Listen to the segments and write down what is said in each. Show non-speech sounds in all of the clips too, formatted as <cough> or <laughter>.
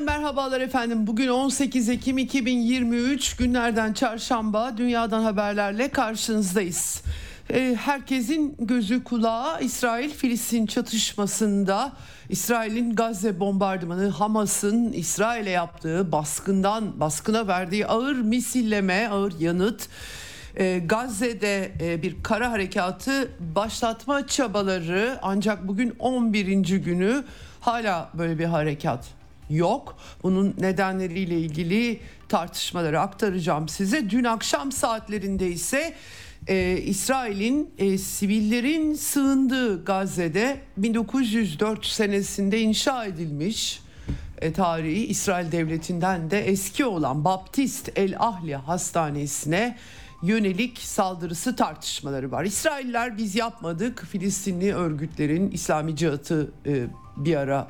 Eksenden merhabalar efendim. Bugün 18 Ekim 2023 günlerden çarşamba dünyadan haberlerle karşınızdayız. Ee, herkesin gözü kulağı İsrail-Filistin çatışmasında İsrail'in Gazze bombardımanı Hamas'ın İsrail'e yaptığı baskından baskına verdiği ağır misilleme, ağır yanıt e, Gazze'de e, bir kara harekatı başlatma çabaları ancak bugün 11. günü hala böyle bir harekat yok. Bunun nedenleriyle ilgili tartışmaları aktaracağım size. Dün akşam saatlerinde ise e, İsrail'in e, sivillerin sığındığı Gazze'de 1904 senesinde inşa edilmiş e, tarihi İsrail devletinden de eski olan Baptist El Ahli Hastanesi'ne yönelik saldırısı tartışmaları var. İsrailler biz yapmadık. Filistinli örgütlerin İslami cihatı e, bir ara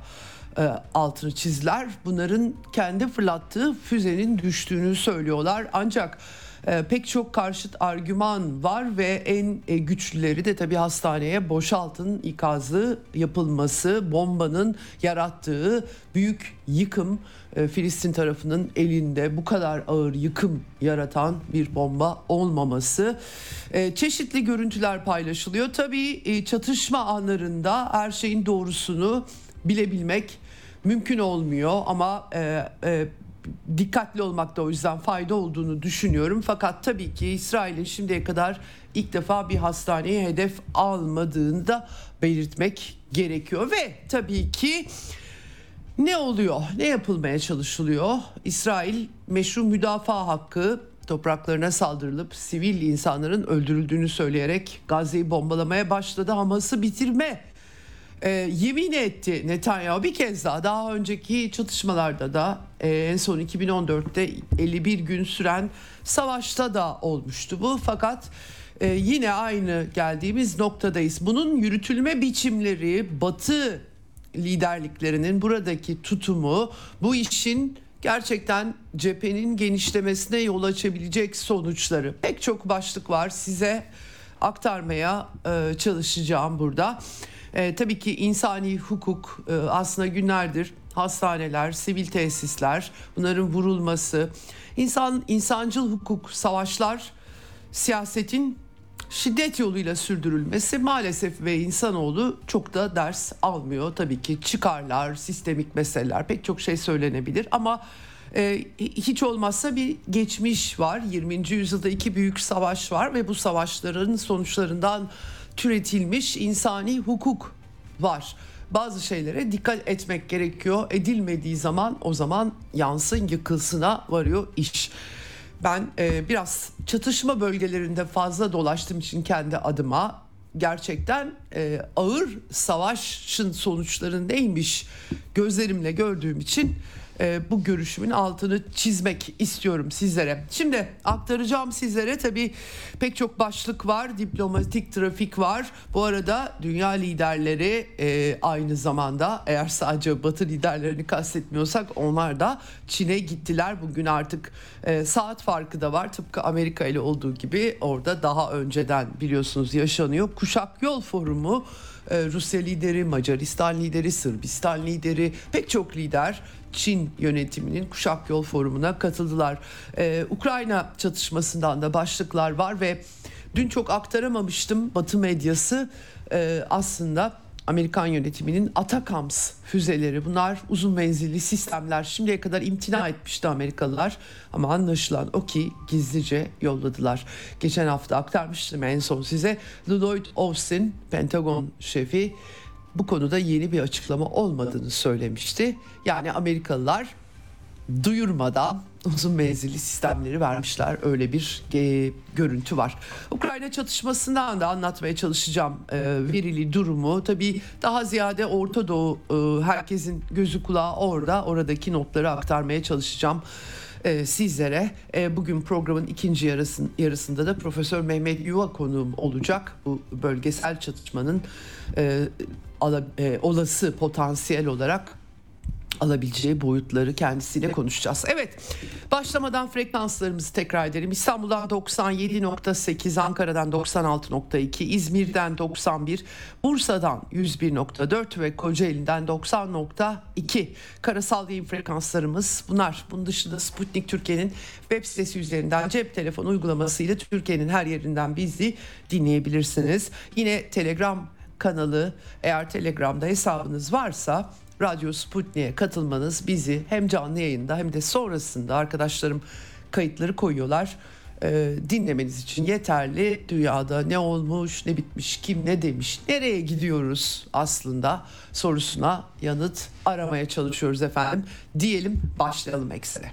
e, altını çizdiler. Bunların kendi fırlattığı füzenin düştüğünü söylüyorlar. Ancak e, pek çok karşıt argüman var ve en e, güçlüleri de tabii hastaneye boşaltın ikazı yapılması, bombanın yarattığı büyük yıkım e, Filistin tarafının elinde bu kadar ağır yıkım yaratan bir bomba olmaması. E, çeşitli görüntüler paylaşılıyor. Tabii e, çatışma anlarında her şeyin doğrusunu bilebilmek mümkün olmuyor ama e, e, dikkatli olmakta o yüzden fayda olduğunu düşünüyorum. Fakat tabii ki İsrail'in şimdiye kadar ilk defa bir hastaneye hedef almadığını da belirtmek gerekiyor ve tabii ki ne oluyor? Ne yapılmaya çalışılıyor? İsrail meşru müdafaa hakkı topraklarına saldırılıp sivil insanların öldürüldüğünü söyleyerek Gazze'yi bombalamaya başladı. Hamas'ı bitirme e, yemin etti Netanyahu bir kez daha daha önceki çatışmalarda da e, en son 2014'te 51 gün süren savaşta da olmuştu bu fakat e, yine aynı geldiğimiz noktadayız. Bunun yürütülme biçimleri Batı liderliklerinin buradaki tutumu bu işin gerçekten cephenin genişlemesine yol açabilecek sonuçları pek çok başlık var size aktarmaya e, çalışacağım burada. E, tabii ki insani hukuk e, aslında günlerdir hastaneler, sivil tesisler bunların vurulması, insan insancıl hukuk, savaşlar, siyasetin şiddet yoluyla sürdürülmesi maalesef ve insanoğlu çok da ders almıyor. Tabii ki çıkarlar, sistemik meseleler pek çok şey söylenebilir ama e, hiç olmazsa bir geçmiş var. 20. yüzyılda iki büyük savaş var ve bu savaşların sonuçlarından türetilmiş insani hukuk var. Bazı şeylere dikkat etmek gerekiyor. Edilmediği zaman o zaman yansın yıkılsına varıyor iş. Ben e, biraz çatışma bölgelerinde fazla dolaştığım için kendi adıma gerçekten e, ağır savaşın sonuçları neymiş gözlerimle gördüğüm için e, bu görüşümün altını çizmek istiyorum sizlere. Şimdi aktaracağım sizlere tabii pek çok başlık var, diplomatik trafik var. Bu arada dünya liderleri e, aynı zamanda eğer sadece Batı liderlerini kastetmiyorsak onlar da Çin'e gittiler. Bugün artık e, saat farkı da var tıpkı Amerika ile olduğu gibi orada daha önceden biliyorsunuz yaşanıyor. Kuşak Yol Forumu Rusya lideri, Macaristan lideri, Sırbistan lideri pek çok lider Çin yönetiminin Kuşak Yol Forumu'na katıldılar. Ee, Ukrayna çatışmasından da başlıklar var ve dün çok aktaramamıştım Batı medyası e, aslında Amerikan yönetiminin Atakams füzeleri bunlar uzun menzilli sistemler şimdiye kadar imtina etmişti Amerikalılar ama anlaşılan o ki gizlice yolladılar. Geçen hafta aktarmıştım en son size Lloyd Austin Pentagon şefi bu konuda yeni bir açıklama olmadığını söylemişti. Yani Amerikalılar duyurmadan uzun menzilli sistemleri vermişler. Öyle bir e, görüntü var. Ukrayna çatışmasından da anlatmaya çalışacağım e, verili durumu. Tabii daha ziyade Orta Doğu e, herkesin gözü kulağı orada. Oradaki notları aktarmaya çalışacağım e, sizlere. E, bugün programın ikinci yarısın, yarısında da Profesör Mehmet Yuva konuğum olacak. Bu bölgesel çatışmanın e, ala, e, olası potansiyel olarak alabileceği boyutları kendisiyle konuşacağız. Evet başlamadan frekanslarımızı tekrar edelim. İstanbul'dan 97.8, Ankara'dan 96.2, İzmir'den 91, Bursa'dan 101.4 ve Kocaeli'den 90.2 karasal yayın frekanslarımız bunlar. Bunun dışında Sputnik Türkiye'nin web sitesi üzerinden cep telefonu uygulamasıyla Türkiye'nin her yerinden bizi dinleyebilirsiniz. Yine Telegram kanalı eğer Telegram'da hesabınız varsa Radyo Sputnik'e katılmanız bizi hem canlı yayında hem de sonrasında arkadaşlarım kayıtları koyuyorlar. E, dinlemeniz için yeterli. Dünyada ne olmuş, ne bitmiş, kim ne demiş, nereye gidiyoruz aslında sorusuna yanıt aramaya çalışıyoruz efendim. Diyelim başlayalım eksene.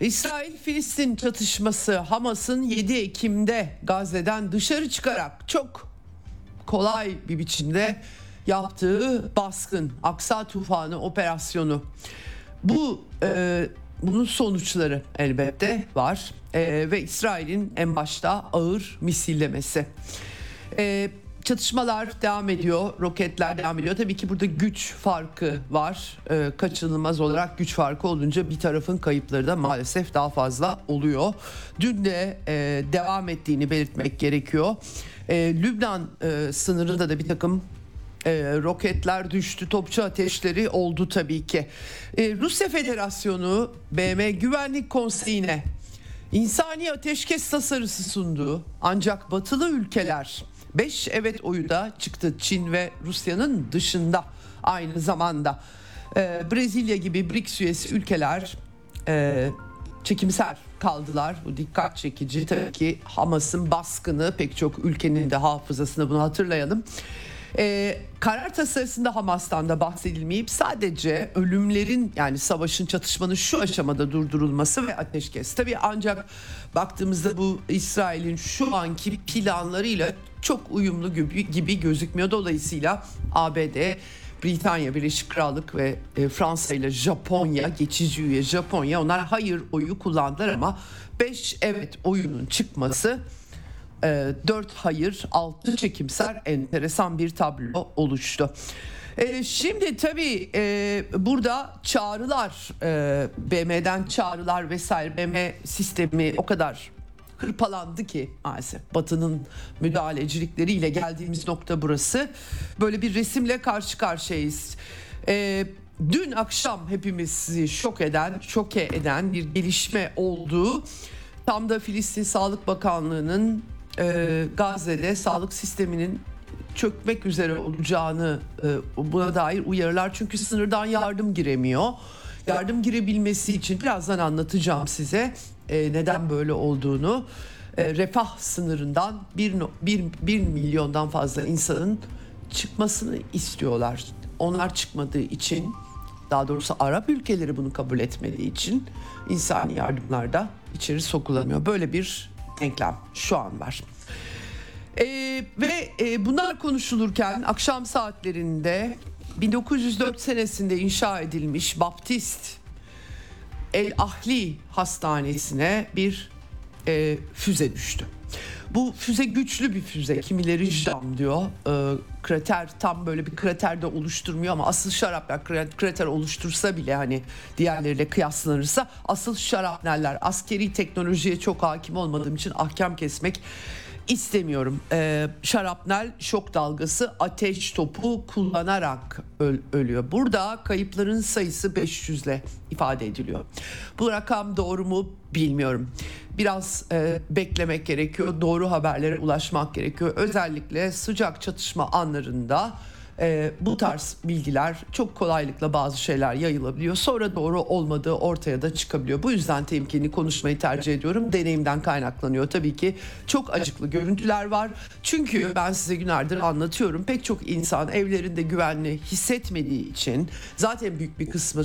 İsrail-Filistin çatışması Hamas'ın 7 Ekim'de Gazze'den dışarı çıkarak çok kolay bir biçimde yaptığı baskın Aksa Tufanı operasyonu. Bu e, bunun sonuçları elbette var e, ve İsrail'in en başta ağır misillemesi. E, çatışmalar devam ediyor, roketler devam ediyor. Tabii ki burada güç farkı var. E, kaçınılmaz olarak güç farkı olunca bir tarafın kayıpları da maalesef daha fazla oluyor. Dün de e, devam ettiğini belirtmek gerekiyor. E, Lübnan e, sınırında da bir takım e, roketler düştü, topçu ateşleri oldu tabii ki. E, Rusya Federasyonu BM Güvenlik Konseyi'ne insani ateşkes tasarısı sundu. Ancak batılı ülkeler 5 evet oyu da çıktı Çin ve Rusya'nın dışında aynı zamanda. E, Brezilya gibi BRICS üyesi ülkeler e, çekimser kaldılar. Bu dikkat çekici. Tabii ki Hamas'ın baskını pek çok ülkenin de hafızasını bunu hatırlayalım. Ee, karar tasarısında Hamas'tan da bahsedilmeyip sadece ölümlerin yani savaşın çatışmanın şu aşamada durdurulması ve ateşkes. Tabii ancak baktığımızda bu İsrail'in şu anki planlarıyla çok uyumlu gibi, gibi gözükmüyor. Dolayısıyla ABD Britanya, Birleşik Krallık ve e, Fransa ile Japonya, geçici üye Japonya onlar hayır oyu kullandılar ama 5 evet oyunun çıkması 4 e, hayır 6 çekimser enteresan bir tablo oluştu. E, şimdi tabii e, burada çağrılar e, BM'den çağrılar vesaire BM sistemi o kadar hırpalandı ki maalesef Batı'nın müdahalecilikleriyle geldiğimiz nokta burası. Böyle bir resimle karşı karşıyayız. E, dün akşam hepimizi şok eden, şoke eden bir gelişme oldu. Tam da Filistin Sağlık Bakanlığı'nın e, Gazze'de sağlık sisteminin çökmek üzere olacağını e, buna dair uyarılar çünkü sınırdan yardım giremiyor. Yardım girebilmesi için birazdan anlatacağım size e, neden böyle olduğunu. E, refah sınırından 1, 1, 1 milyondan fazla insanın çıkmasını istiyorlar. Onlar çıkmadığı için daha doğrusu Arap ülkeleri bunu kabul etmediği için insani yardımlarda içeri sokulamıyor. Böyle bir denklem şu an var. E, ve e, bunlar konuşulurken akşam saatlerinde 1904 senesinde inşa edilmiş Baptist El Ahli Hastanesi'ne bir e, füze düştü. Bu füze güçlü bir füze. Kimileri jam diyor. E, krater tam böyle bir krater de oluşturmuyor ama asıl şaraplar krater oluştursa bile hani diğerleriyle kıyaslanırsa asıl şarapneller askeri teknolojiye çok hakim olmadığım için ahkam kesmek istemiyorum. Ee, şarapnel şok dalgası ateş topu kullanarak öl- ölüyor. Burada kayıpların sayısı 500 ile ifade ediliyor. Bu rakam doğru mu bilmiyorum. Biraz e, beklemek gerekiyor. Doğru haberlere ulaşmak gerekiyor. Özellikle sıcak çatışma anlarında e, bu tarz bilgiler çok kolaylıkla bazı şeyler yayılabiliyor. Sonra doğru olmadığı ortaya da çıkabiliyor. Bu yüzden temkinli konuşmayı tercih ediyorum. Deneyimden kaynaklanıyor. Tabii ki çok acıklı görüntüler var. Çünkü ben size günlerdir anlatıyorum. Pek çok insan evlerinde güvenli hissetmediği için zaten büyük bir kısmı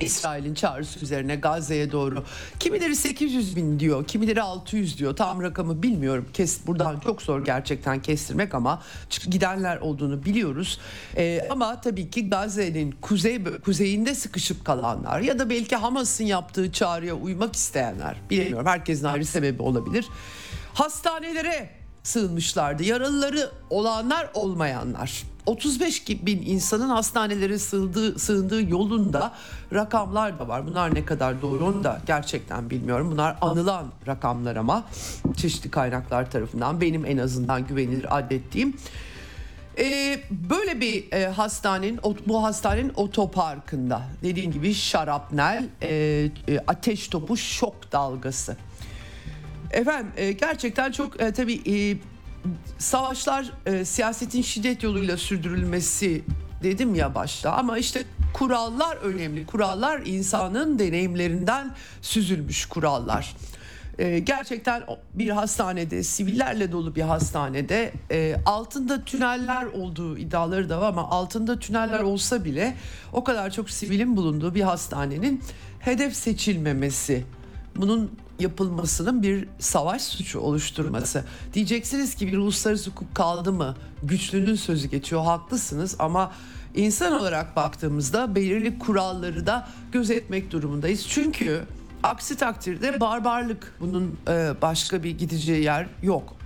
İsrail'in çağrısı üzerine Gazze'ye doğru. Kimileri 800 bin diyor, kimileri 600 diyor. Tam rakamı bilmiyorum. Kes, buradan çok zor gerçekten kestirmek ama gidenler olduğunu biliyoruz. Ee, ama tabii ki Gazze'nin kuzey kuzeyinde sıkışıp kalanlar ya da belki Hamas'ın yaptığı çağrıya uymak isteyenler. Bilmiyorum. Herkesin ayrı sebebi olabilir. Hastanelere sığınmışlardı. Yaralıları olanlar olmayanlar. 35 bin insanın hastanelere sığındığı, sığındığı yolunda rakamlar da var. Bunlar ne kadar doğru onu da gerçekten bilmiyorum. Bunlar anılan rakamlar ama çeşitli kaynaklar tarafından benim en azından güvenilir adettiğim. Ee, böyle bir e, hastanenin bu hastanenin otoparkında dediğim gibi şarapnel, e, e, ateş topu, şok dalgası. Efendim e, gerçekten çok e, tabii e, savaşlar e, siyasetin şiddet yoluyla sürdürülmesi dedim ya başta ama işte kurallar önemli. Kurallar insanın deneyimlerinden süzülmüş kurallar. E, gerçekten bir hastanede sivillerle dolu bir hastanede e, altında tüneller olduğu iddiaları da var ama altında tüneller olsa bile o kadar çok sivilin bulunduğu bir hastanenin hedef seçilmemesi bunun yapılmasının bir savaş suçu oluşturması. Diyeceksiniz ki bir uluslararası hukuk kaldı mı? Güçlünün sözü geçiyor. Haklısınız ama insan olarak baktığımızda belirli kuralları da gözetmek durumundayız. Çünkü aksi takdirde barbarlık bunun e, başka bir gideceği yer yok.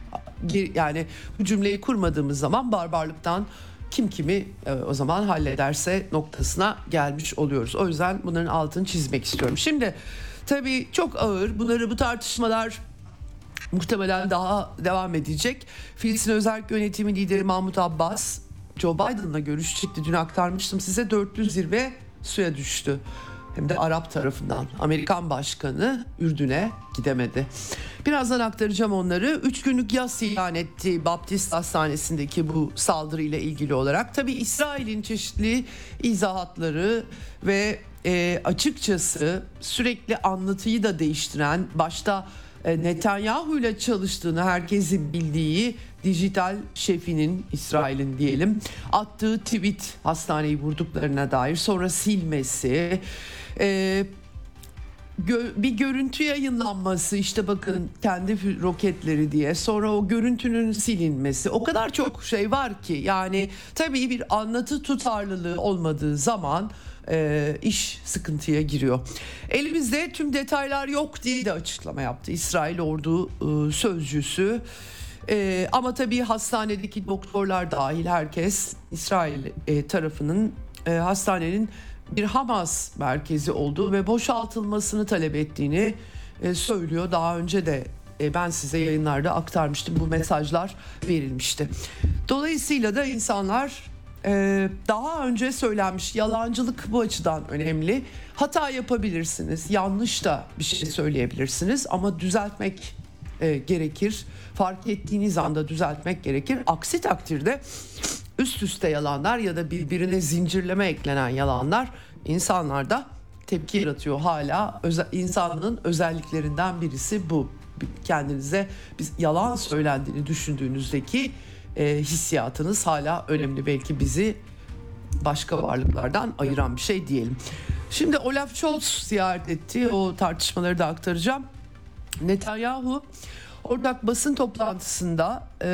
Yani bu cümleyi kurmadığımız zaman barbarlıktan kim kimi e, o zaman hallederse noktasına gelmiş oluyoruz. O yüzden bunların altını çizmek istiyorum. Şimdi Tabii çok ağır. Bunları bu tartışmalar muhtemelen daha devam edecek. Filistin Özel Yönetimi lideri Mahmut Abbas Joe Biden'la görüş çıktı. Dün aktarmıştım size 400 zirve suya düştü. Hem de Arap tarafından. Amerikan başkanı Ürdün'e gidemedi. Birazdan aktaracağım onları. Üç günlük yas ilan etti Baptist Hastanesi'ndeki bu saldırıyla ilgili olarak. Tabi İsrail'in çeşitli izahatları ve e, açıkçası sürekli anlatıyı da değiştiren başta e, Netanyahu ile çalıştığını herkesin bildiği dijital şefinin İsrail'in diyelim attığı tweet hastaneyi vurduklarına dair sonra silmesi e, gö- bir görüntü yayınlanması işte bakın kendi roketleri diye sonra o görüntünün silinmesi. O kadar çok şey var ki yani tabii bir anlatı tutarlılığı olmadığı zaman e, iş sıkıntıya giriyor. Elimizde tüm detaylar yok diye de açıklama yaptı İsrail ordu e, sözcüsü. E, ama tabii hastanedeki doktorlar dahil herkes İsrail e, tarafının e, hastanenin bir Hamas merkezi olduğu ve boşaltılmasını talep ettiğini e, söylüyor. Daha önce de e, ben size yayınlarda aktarmıştım bu mesajlar verilmişti. Dolayısıyla da insanlar e, daha önce söylenmiş yalancılık bu açıdan önemli. Hata yapabilirsiniz, yanlış da bir şey söyleyebilirsiniz ama düzeltmek e, gerekir. Fark ettiğiniz anda düzeltmek gerekir. Aksi takdirde üst üste yalanlar ya da birbirine zincirleme eklenen yalanlar insanlarda tepki yaratıyor hala. Özel, özelliklerinden birisi bu. Kendinize biz yalan söylendiğini düşündüğünüzdeki e, hissiyatınız hala önemli. Belki bizi başka varlıklardan ayıran bir şey diyelim. Şimdi Olaf Scholz ziyaret etti. O tartışmaları da aktaracağım. Netanyahu ortak basın toplantısında e,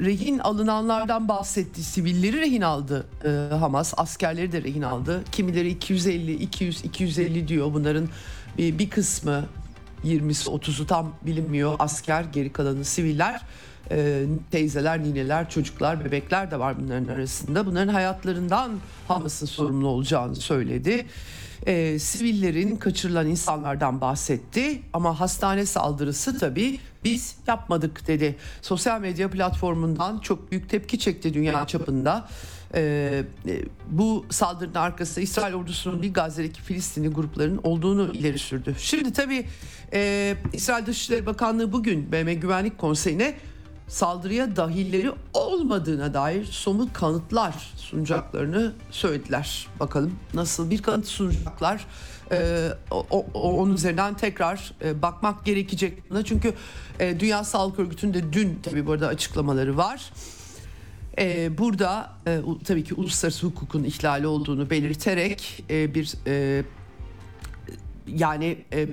rehin alınanlardan bahsetti. Sivilleri rehin aldı e, Hamas. Askerleri de rehin aldı. Kimileri 250, 200, 250 diyor. Bunların bir, bir kısmı 20'si 30'u tam bilinmiyor. Asker geri kalanı siviller e, teyzeler, nineler, çocuklar, bebekler de var bunların arasında. Bunların hayatlarından Hamas'ın sorumlu olacağını söyledi. e, sivillerin kaçırılan insanlardan bahsetti ama hastane saldırısı tabii biz yapmadık dedi. Sosyal medya platformundan çok büyük tepki çekti dünya çapında. Ee, e, bu saldırının arkasında İsrail ordusunun bir Gazze'deki Filistinli grupların olduğunu ileri sürdü. Şimdi tabii e, İsrail Dışişleri Bakanlığı bugün BM Güvenlik Konseyi'ne saldırıya dahilleri olmadığına dair somut kanıtlar sunacaklarını söylediler. Bakalım nasıl bir kanıt sunacaklar. Ee, o, o, onun üzerinden tekrar e, bakmak gerekecek. Çünkü e, Dünya Sağlık Örgütü'nde dün tabii burada açıklamaları var. Ee, burada e, tabii ki uluslararası hukukun ihlali olduğunu belirterek e, bir e, yani e,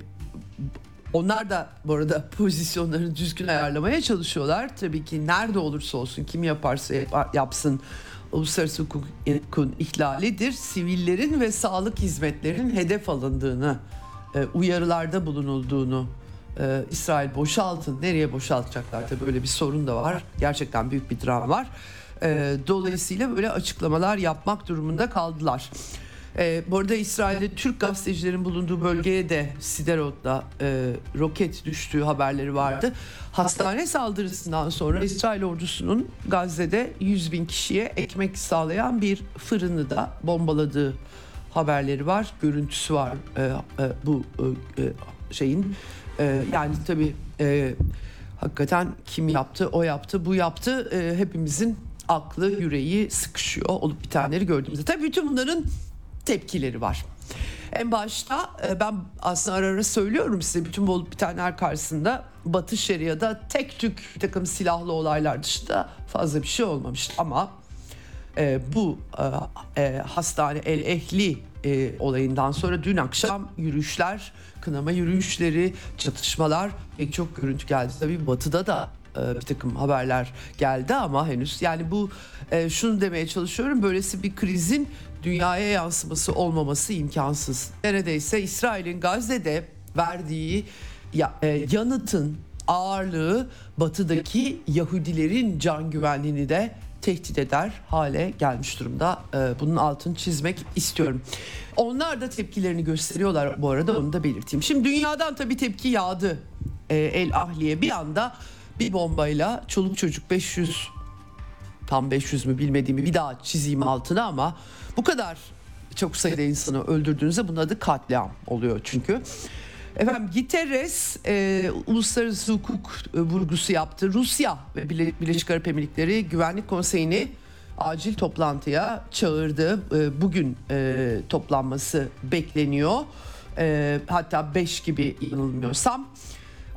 onlar da bu arada <laughs> pozisyonlarını düzgün ayarlamaya çalışıyorlar. Tabii ki nerede olursa olsun kim yaparsa yapsın uluslararası hukukun ihlalidir. Sivillerin ve sağlık hizmetlerinin hedef alındığını, e, uyarılarda bulunulduğunu e, İsrail boşaltın. Nereye boşaltacaklar? Tabii böyle bir sorun da var. Gerçekten büyük bir dram var. E, dolayısıyla böyle açıklamalar yapmak durumunda kaldılar. E, bu arada İsrail'de Türk gazetecilerin bulunduğu bölgeye de Siderot'ta e, roket düştüğü haberleri vardı. Hastane saldırısından sonra İsrail ordusunun Gazze'de 100 bin kişiye ekmek sağlayan bir fırını da bombaladığı haberleri var. Görüntüsü var e, e, bu e, e şeyin. E, yani tabii e, hakikaten kim yaptı, o yaptı, bu yaptı. E, hepimizin aklı, yüreği sıkışıyor olup bitenleri gördüğümüzde. Tabii bütün bunların tepkileri var. En başta e, ben aslında ara ara söylüyorum size bütün bu olup bitenler karşısında Batı Şeria'da tek tük bir takım silahlı olaylar dışında fazla bir şey olmamış. Ama e, bu e, e, hastane El Ehli e, olayından sonra dün akşam yürüyüşler, kınama yürüyüşleri, çatışmalar pek çok görüntü geldi. Tabii batıda da e, bir takım haberler geldi ama henüz yani bu e, şunu demeye çalışıyorum böylesi bir krizin dünyaya yansıması olmaması imkansız. Neredeyse İsrail'in Gazze'de verdiği e, yanıtın ağırlığı batıdaki Yahudilerin can güvenliğini de tehdit eder hale gelmiş durumda. E, bunun altını çizmek istiyorum. Onlar da tepkilerini gösteriyorlar bu arada onu da belirteyim. Şimdi dünyadan tabii tepki yağdı e, El Ahliye bir anda bir bombayla çoluk çocuk 500 tam 500 mü bilmediğimi bir daha çizeyim altına ama bu kadar çok sayıda insanı öldürdüğünüzde bunun adı katliam oluyor çünkü. Efendim Guterres e, uluslararası hukuk e, vurgusu yaptı. Rusya ve Birleşik Arap Emirlikleri Güvenlik Konseyi'ni acil toplantıya çağırdı. E, bugün e, toplanması bekleniyor. E, hatta 5 gibi yanılmıyorsam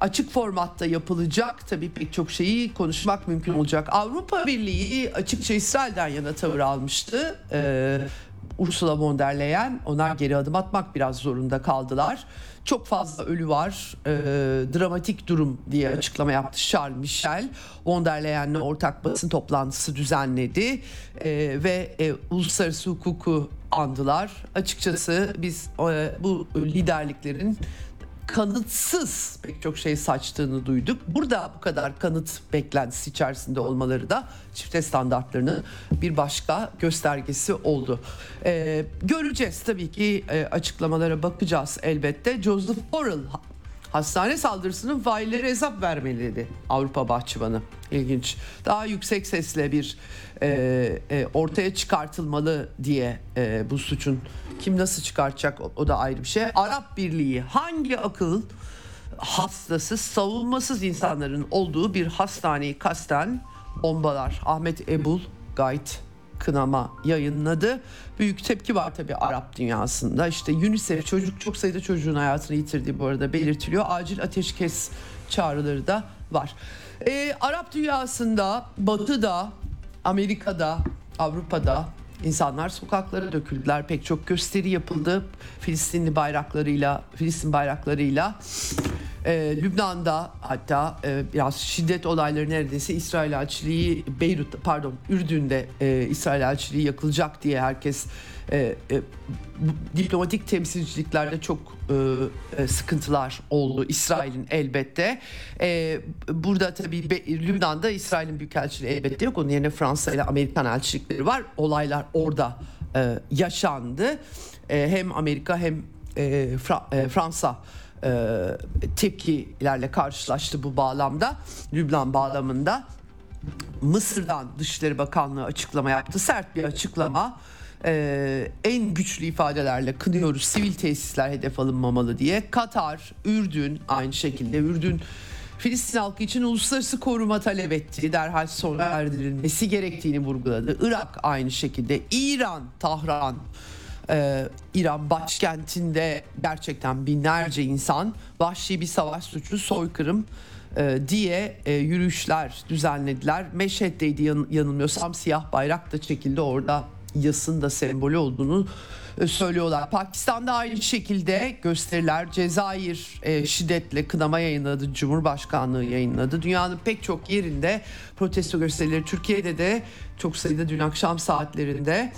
açık formatta yapılacak. Tabii pek çok şeyi konuşmak mümkün olacak. Avrupa Birliği açıkça İsrail'den yana tavır almıştı. Ee, Ursula von der Leyen onlar geri adım atmak biraz zorunda kaldılar. Çok fazla ölü var, e, dramatik durum diye açıklama yaptı Charles Michel. Von der Leyen'le ortak basın toplantısı düzenledi e, ve e, uluslararası hukuku andılar. Açıkçası biz e, bu liderliklerin kanıtsız pek çok şey saçtığını duyduk. Burada bu kadar kanıt beklentisi içerisinde olmaları da çifte standartlarının bir başka göstergesi oldu. Ee, göreceğiz tabii ki e, açıklamalara bakacağız elbette. Joseph Borrell hastane saldırısının failleri hesap vermeli dedi Avrupa Bahçıvanı. İlginç. Daha yüksek sesle bir e, e, ortaya çıkartılmalı diye e, bu suçun kim nasıl çıkartacak o, o da ayrı bir şey. Arap Birliği hangi akıl hastası savunmasız insanların olduğu bir hastaneyi kasten bombalar. Ahmet Ebul Gayt kınama yayınladı. Büyük tepki var tabii Arap dünyasında. İşte UNICEF çocuk çok sayıda çocuğun hayatını yitirdiği bu arada belirtiliyor. Acil ateşkes çağrıları da var. Ee, Arap dünyasında, Batı'da, Amerika'da, Avrupa'da insanlar sokaklara döküldüler. Pek çok gösteri yapıldı. Filistinli bayraklarıyla, Filistin bayraklarıyla. Ee, Lübnan'da hatta e, biraz şiddet olayları neredeyse İsrail elçiliği Beyrut pardon Ürdün'de e, İsrail elçiliği yakılacak diye herkes e, e, diplomatik temsilciliklerde çok e, e, sıkıntılar oldu İsrail'in elbette. E, burada tabii Be, Lübnan'da İsrail'in büyükelçiliği elbette yok. Onun yerine Fransa ile Amerikan elçilikleri var. Olaylar orada e, yaşandı. E, hem Amerika hem e, Fra, e, Fransa e, tepkilerle karşılaştı bu bağlamda. Lübnan bağlamında. Mısır'dan Dışişleri Bakanlığı açıklama yaptı. Sert bir açıklama. Ee, en güçlü ifadelerle kınıyoruz sivil tesisler hedef alınmamalı diye. Katar, Ürdün aynı şekilde Ürdün Filistin halkı için uluslararası koruma talep etti. Derhal sona erdirilmesi gerektiğini vurguladı. Irak aynı şekilde. İran, Tahran, e, İran başkentinde gerçekten binlerce insan vahşi bir savaş suçu, soykırım e, diye e, yürüyüşler düzenlediler. Meşhed'deydi yan, yanılmıyorsam siyah bayrak da çekildi orada yasın da sembolü olduğunu e, söylüyorlar. Pakistan'da aynı şekilde gösteriler Cezayir e, şiddetle kınama yayınladı. Cumhurbaşkanlığı yayınladı. Dünyanın pek çok yerinde protesto gösterileri Türkiye'de de çok sayıda dün akşam saatlerinde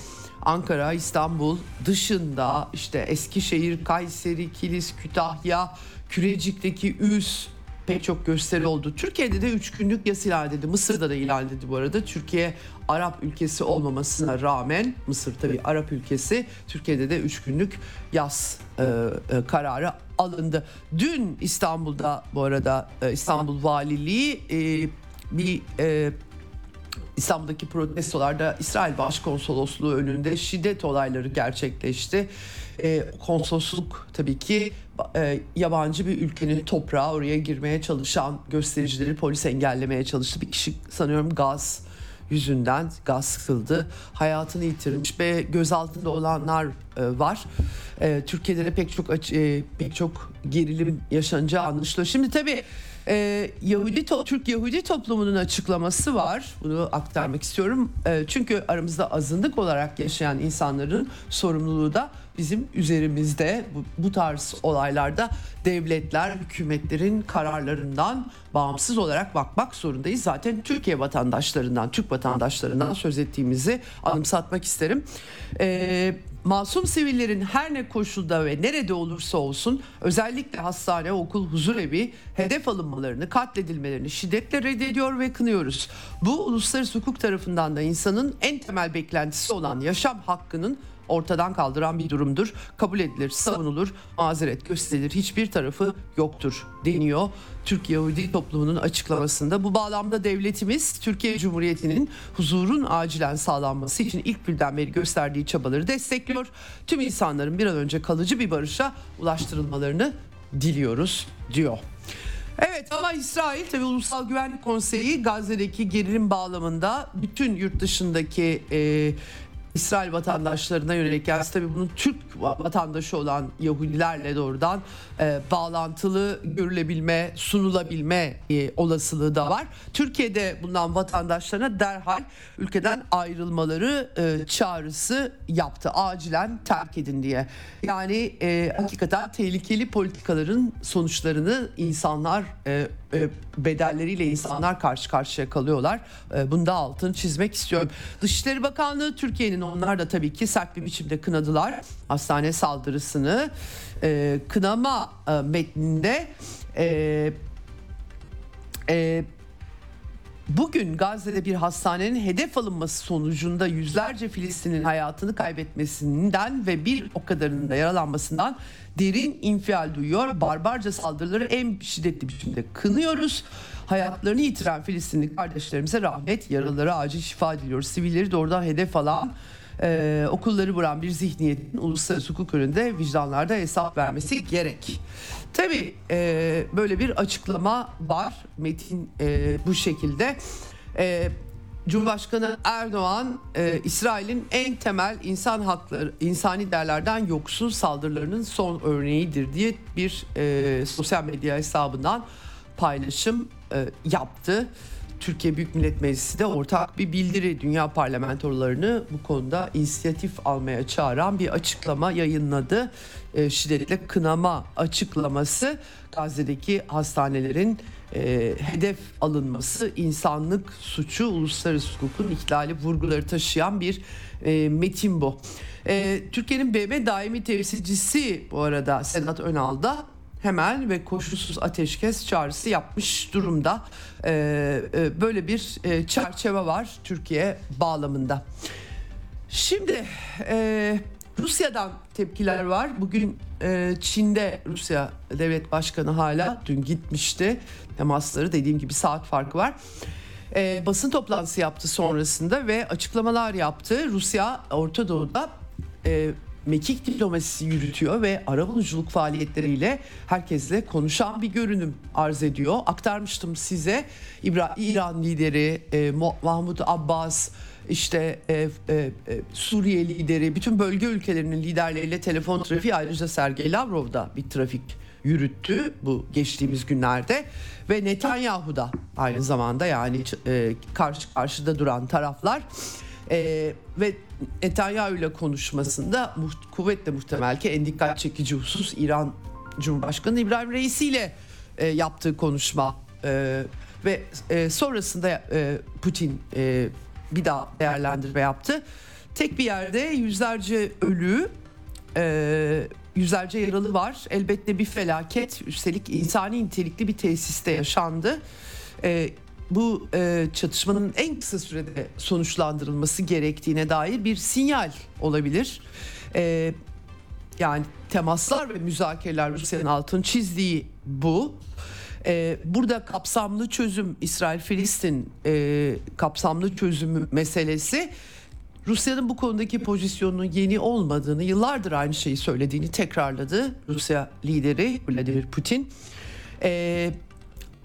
Ankara, İstanbul dışında işte Eskişehir, Kayseri, Kilis, Kütahya, Kürecik'teki Üs, pek çok gösteri oldu. Türkiye'de de 3 günlük yas ilan edildi. Mısır'da da ilan edildi bu arada. Türkiye Arap ülkesi olmamasına rağmen Mısır tabii Arap ülkesi Türkiye'de de 3 günlük yas e, e, kararı alındı. Dün İstanbul'da bu arada e, İstanbul Valiliği e, bir e, İstanbul'daki protestolarda İsrail Başkonsolosluğu önünde şiddet olayları gerçekleşti. E, konsolosluk tabii ki e, yabancı bir ülkenin toprağı oraya girmeye çalışan göstericileri polis engellemeye çalıştı. Bir kişi sanıyorum gaz yüzünden gaz sıkıldı. Hayatını yitirmiş ve gözaltında olanlar e, var. E, Türkiye'de de pek çok e, pek çok gerilim yaşanacağı anlaşılıyor. Şimdi tabii e, Yahudi Türk Yahudi toplumunun açıklaması var. Bunu aktarmak istiyorum. E, çünkü aramızda azınlık olarak yaşayan insanların sorumluluğu da bizim üzerimizde. Bu, bu tarz olaylarda devletler, hükümetlerin kararlarından bağımsız olarak bakmak zorundayız. Zaten Türkiye vatandaşlarından, Türk vatandaşlarından söz ettiğimizi anımsatmak isterim. Eee masum sivillerin her ne koşulda ve nerede olursa olsun özellikle hastane, okul, huzurevi hedef alınmalarını, katledilmelerini şiddetle reddediyor ve kınıyoruz. Bu uluslararası hukuk tarafından da insanın en temel beklentisi olan yaşam hakkının ortadan kaldıran bir durumdur. Kabul edilir, savunulur, mazeret gösterilir. Hiçbir tarafı yoktur deniyor. Türk Yahudi toplumunun açıklamasında. Bu bağlamda devletimiz Türkiye Cumhuriyeti'nin huzurun acilen sağlanması için ilk günden beri gösterdiği çabaları destekliyor. Tüm insanların bir an önce kalıcı bir barışa ulaştırılmalarını diliyoruz diyor. Evet ama İsrail tabi Ulusal Güvenlik Konseyi Gazze'deki gerilim bağlamında bütün yurt dışındaki e, İsrail vatandaşlarına yönelik yani tabii bunun Türk vatandaşı olan Yahudilerle doğrudan e, bağlantılı görülebilme, sunulabilme e, olasılığı da var. Türkiye'de bulunan vatandaşlarına derhal ülkeden ayrılmaları e, çağrısı yaptı. Acilen terk edin diye. Yani e, hakikaten tehlikeli politikaların sonuçlarını insanlar e, e, bedelleriyle insanlar karşı karşıya kalıyorlar. E, bunda altını çizmek istiyorum. Dışişleri Bakanlığı Türkiye'nin onlar da tabii ki sert bir biçimde kınadılar hastane saldırısını. E, kınama metninde Bugün Gazze'de bir hastanenin hedef alınması sonucunda yüzlerce Filistin'in hayatını kaybetmesinden ve bir o kadarının da yaralanmasından derin infial duyuyor. Barbarca saldırıları en şiddetli biçimde kınıyoruz. Hayatlarını yitiren Filistinli kardeşlerimize rahmet, yaralılara acil şifa diliyoruz. Sivilleri doğrudan hedef alan e, okulları vuran bir zihniyetin uluslararası hukuk önünde vicdanlarda hesap vermesi gerek. Tabii e, böyle bir açıklama var. Metin e, bu şekilde. E, Cumhurbaşkanı Erdoğan e, İsrail'in en temel insan hakları, insani değerlerden yoksun saldırılarının son örneğidir diye bir e, sosyal medya hesabından paylaşım e, yaptı. Türkiye Büyük Millet Meclisi de ortak bir bildiri dünya parlamentolarını bu konuda inisiyatif almaya çağıran bir açıklama yayınladı. E, şiddetle kınama açıklaması Gazze'deki hastanelerin e, hedef alınması insanlık suçu uluslararası hukukun ihlali vurguları taşıyan bir e, metin bu. E, Türkiye'nin BM daimi temsilcisi bu arada Sedat Önal da hemen ve koşulsuz ateşkes çağrısı yapmış durumda. Ee, e, böyle bir e, çerçeve var Türkiye bağlamında. Şimdi e, Rusya'dan tepkiler var. Bugün Çin'de Rusya devlet başkanı hala dün gitmişti. Temasları dediğim gibi saat farkı var. Basın toplantısı yaptı sonrasında ve açıklamalar yaptı. Rusya Orta Doğu'da mekik diplomasisi yürütüyor ve arabuluculuk faaliyetleriyle herkesle konuşan bir görünüm arz ediyor. Aktarmıştım size. İran lideri e, Mahmut Abbas işte e, e, e, Suriye lideri bütün bölge ülkelerinin liderleriyle telefon trafiği ayrıca Sergey Lavrov da bir trafik yürüttü bu geçtiğimiz günlerde. Ve Netanyahu da aynı zamanda yani e, karşı karşıda duran taraflar. E, ve Netanyahu ile konuşmasında kuvvetle muhtemel ki en dikkat çekici husus İran Cumhurbaşkanı İbrahim Reisi ile e, yaptığı konuşma e, ve e, sonrasında e, Putin e, bir daha değerlendirme yaptı. Tek bir yerde yüzlerce ölü, e, yüzlerce yaralı var. Elbette bir felaket, üstelik insani nitelikli bir tesiste yaşandı. E, bu e, çatışmanın en kısa sürede sonuçlandırılması gerektiğine dair bir sinyal olabilir. E, yani temaslar ve müzakereler Rusya'nın altın çizdiği bu. Ee, burada kapsamlı çözüm İsrail-Filistin e, kapsamlı çözümü meselesi Rusya'nın bu konudaki pozisyonunun yeni olmadığını yıllardır aynı şeyi söylediğini tekrarladı Rusya lideri Vladimir Putin. Ee,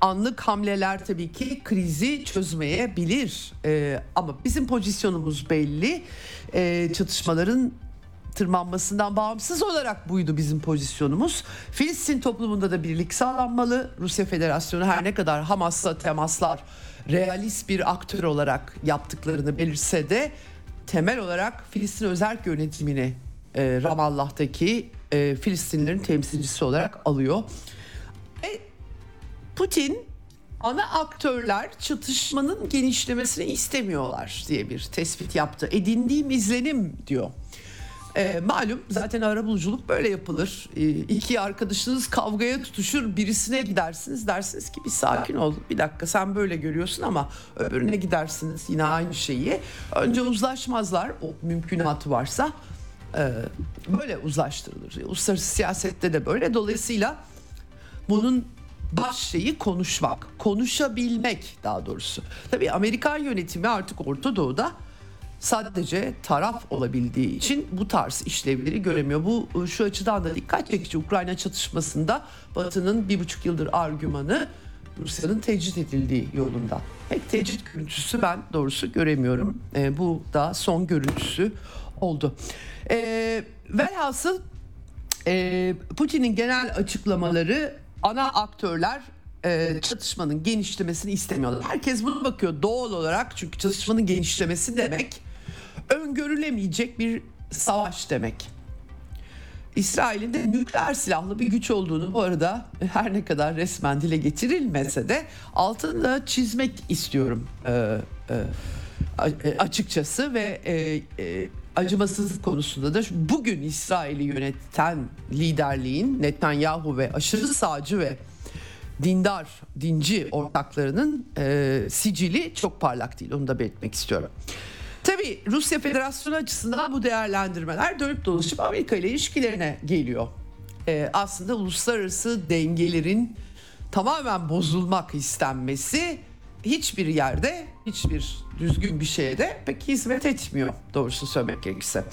anlık hamleler tabii ki krizi çözmeyebilir ee, ama bizim pozisyonumuz belli. Ee, çatışmaların tırmanmasından bağımsız olarak buydu bizim pozisyonumuz. Filistin toplumunda da birlik sağlanmalı. Rusya Federasyonu her ne kadar Hamas'la temaslar realist bir aktör olarak yaptıklarını belirse de temel olarak Filistin özerk yönetimini e, Ramallah'taki e, Filistinlerin temsilcisi olarak alıyor. E, Putin ana aktörler çatışmanın genişlemesini istemiyorlar diye bir tespit yaptı. Edindiğim izlenim diyor. E, malum zaten arabuluculuk böyle yapılır. E, iki arkadaşınız kavgaya tutuşur birisine gidersiniz dersiniz ki bir sakin ol bir dakika sen böyle görüyorsun ama öbürüne gidersiniz yine aynı şeyi. Önce uzlaşmazlar o mümkünatı varsa e, böyle uzlaştırılır. Uluslararası siyasette de böyle dolayısıyla bunun baş şeyi konuşmak, konuşabilmek daha doğrusu. Tabii Amerikan yönetimi artık Orta Doğu'da sadece taraf olabildiği için bu tarz işlevleri göremiyor. Bu e, şu açıdan da dikkat çekici Ukrayna çatışmasında Batı'nın bir buçuk yıldır argümanı Rusya'nın tecrit edildiği yolunda. Pek tecrit görüntüsü ben doğrusu göremiyorum. E, bu da son görüntüsü oldu. E, velhasıl e, Putin'in genel açıklamaları ana aktörler e, çatışmanın genişlemesini istemiyorlar. Herkes bunu bakıyor doğal olarak çünkü çatışmanın genişlemesi demek öngörülemeyecek bir savaş demek. İsrail'in de nükleer silahlı bir güç olduğunu bu arada her ne kadar resmen dile getirilmese de altını çizmek istiyorum e, e, açıkçası ve e, e, acımasızlık konusunda da bugün İsrail'i yöneten liderliğin Netanyahu ve aşırı sağcı ve dindar, dinci ortaklarının e, sicili çok parlak değil. Onu da belirtmek istiyorum. Tabii Rusya Federasyonu açısından bu değerlendirmeler dönüp dolaşıp Amerika ile ilişkilerine geliyor. Ee, aslında uluslararası dengelerin tamamen bozulmak istenmesi hiçbir yerde, hiçbir düzgün bir şeye de pek hizmet etmiyor doğrusu söylemek gerekirse.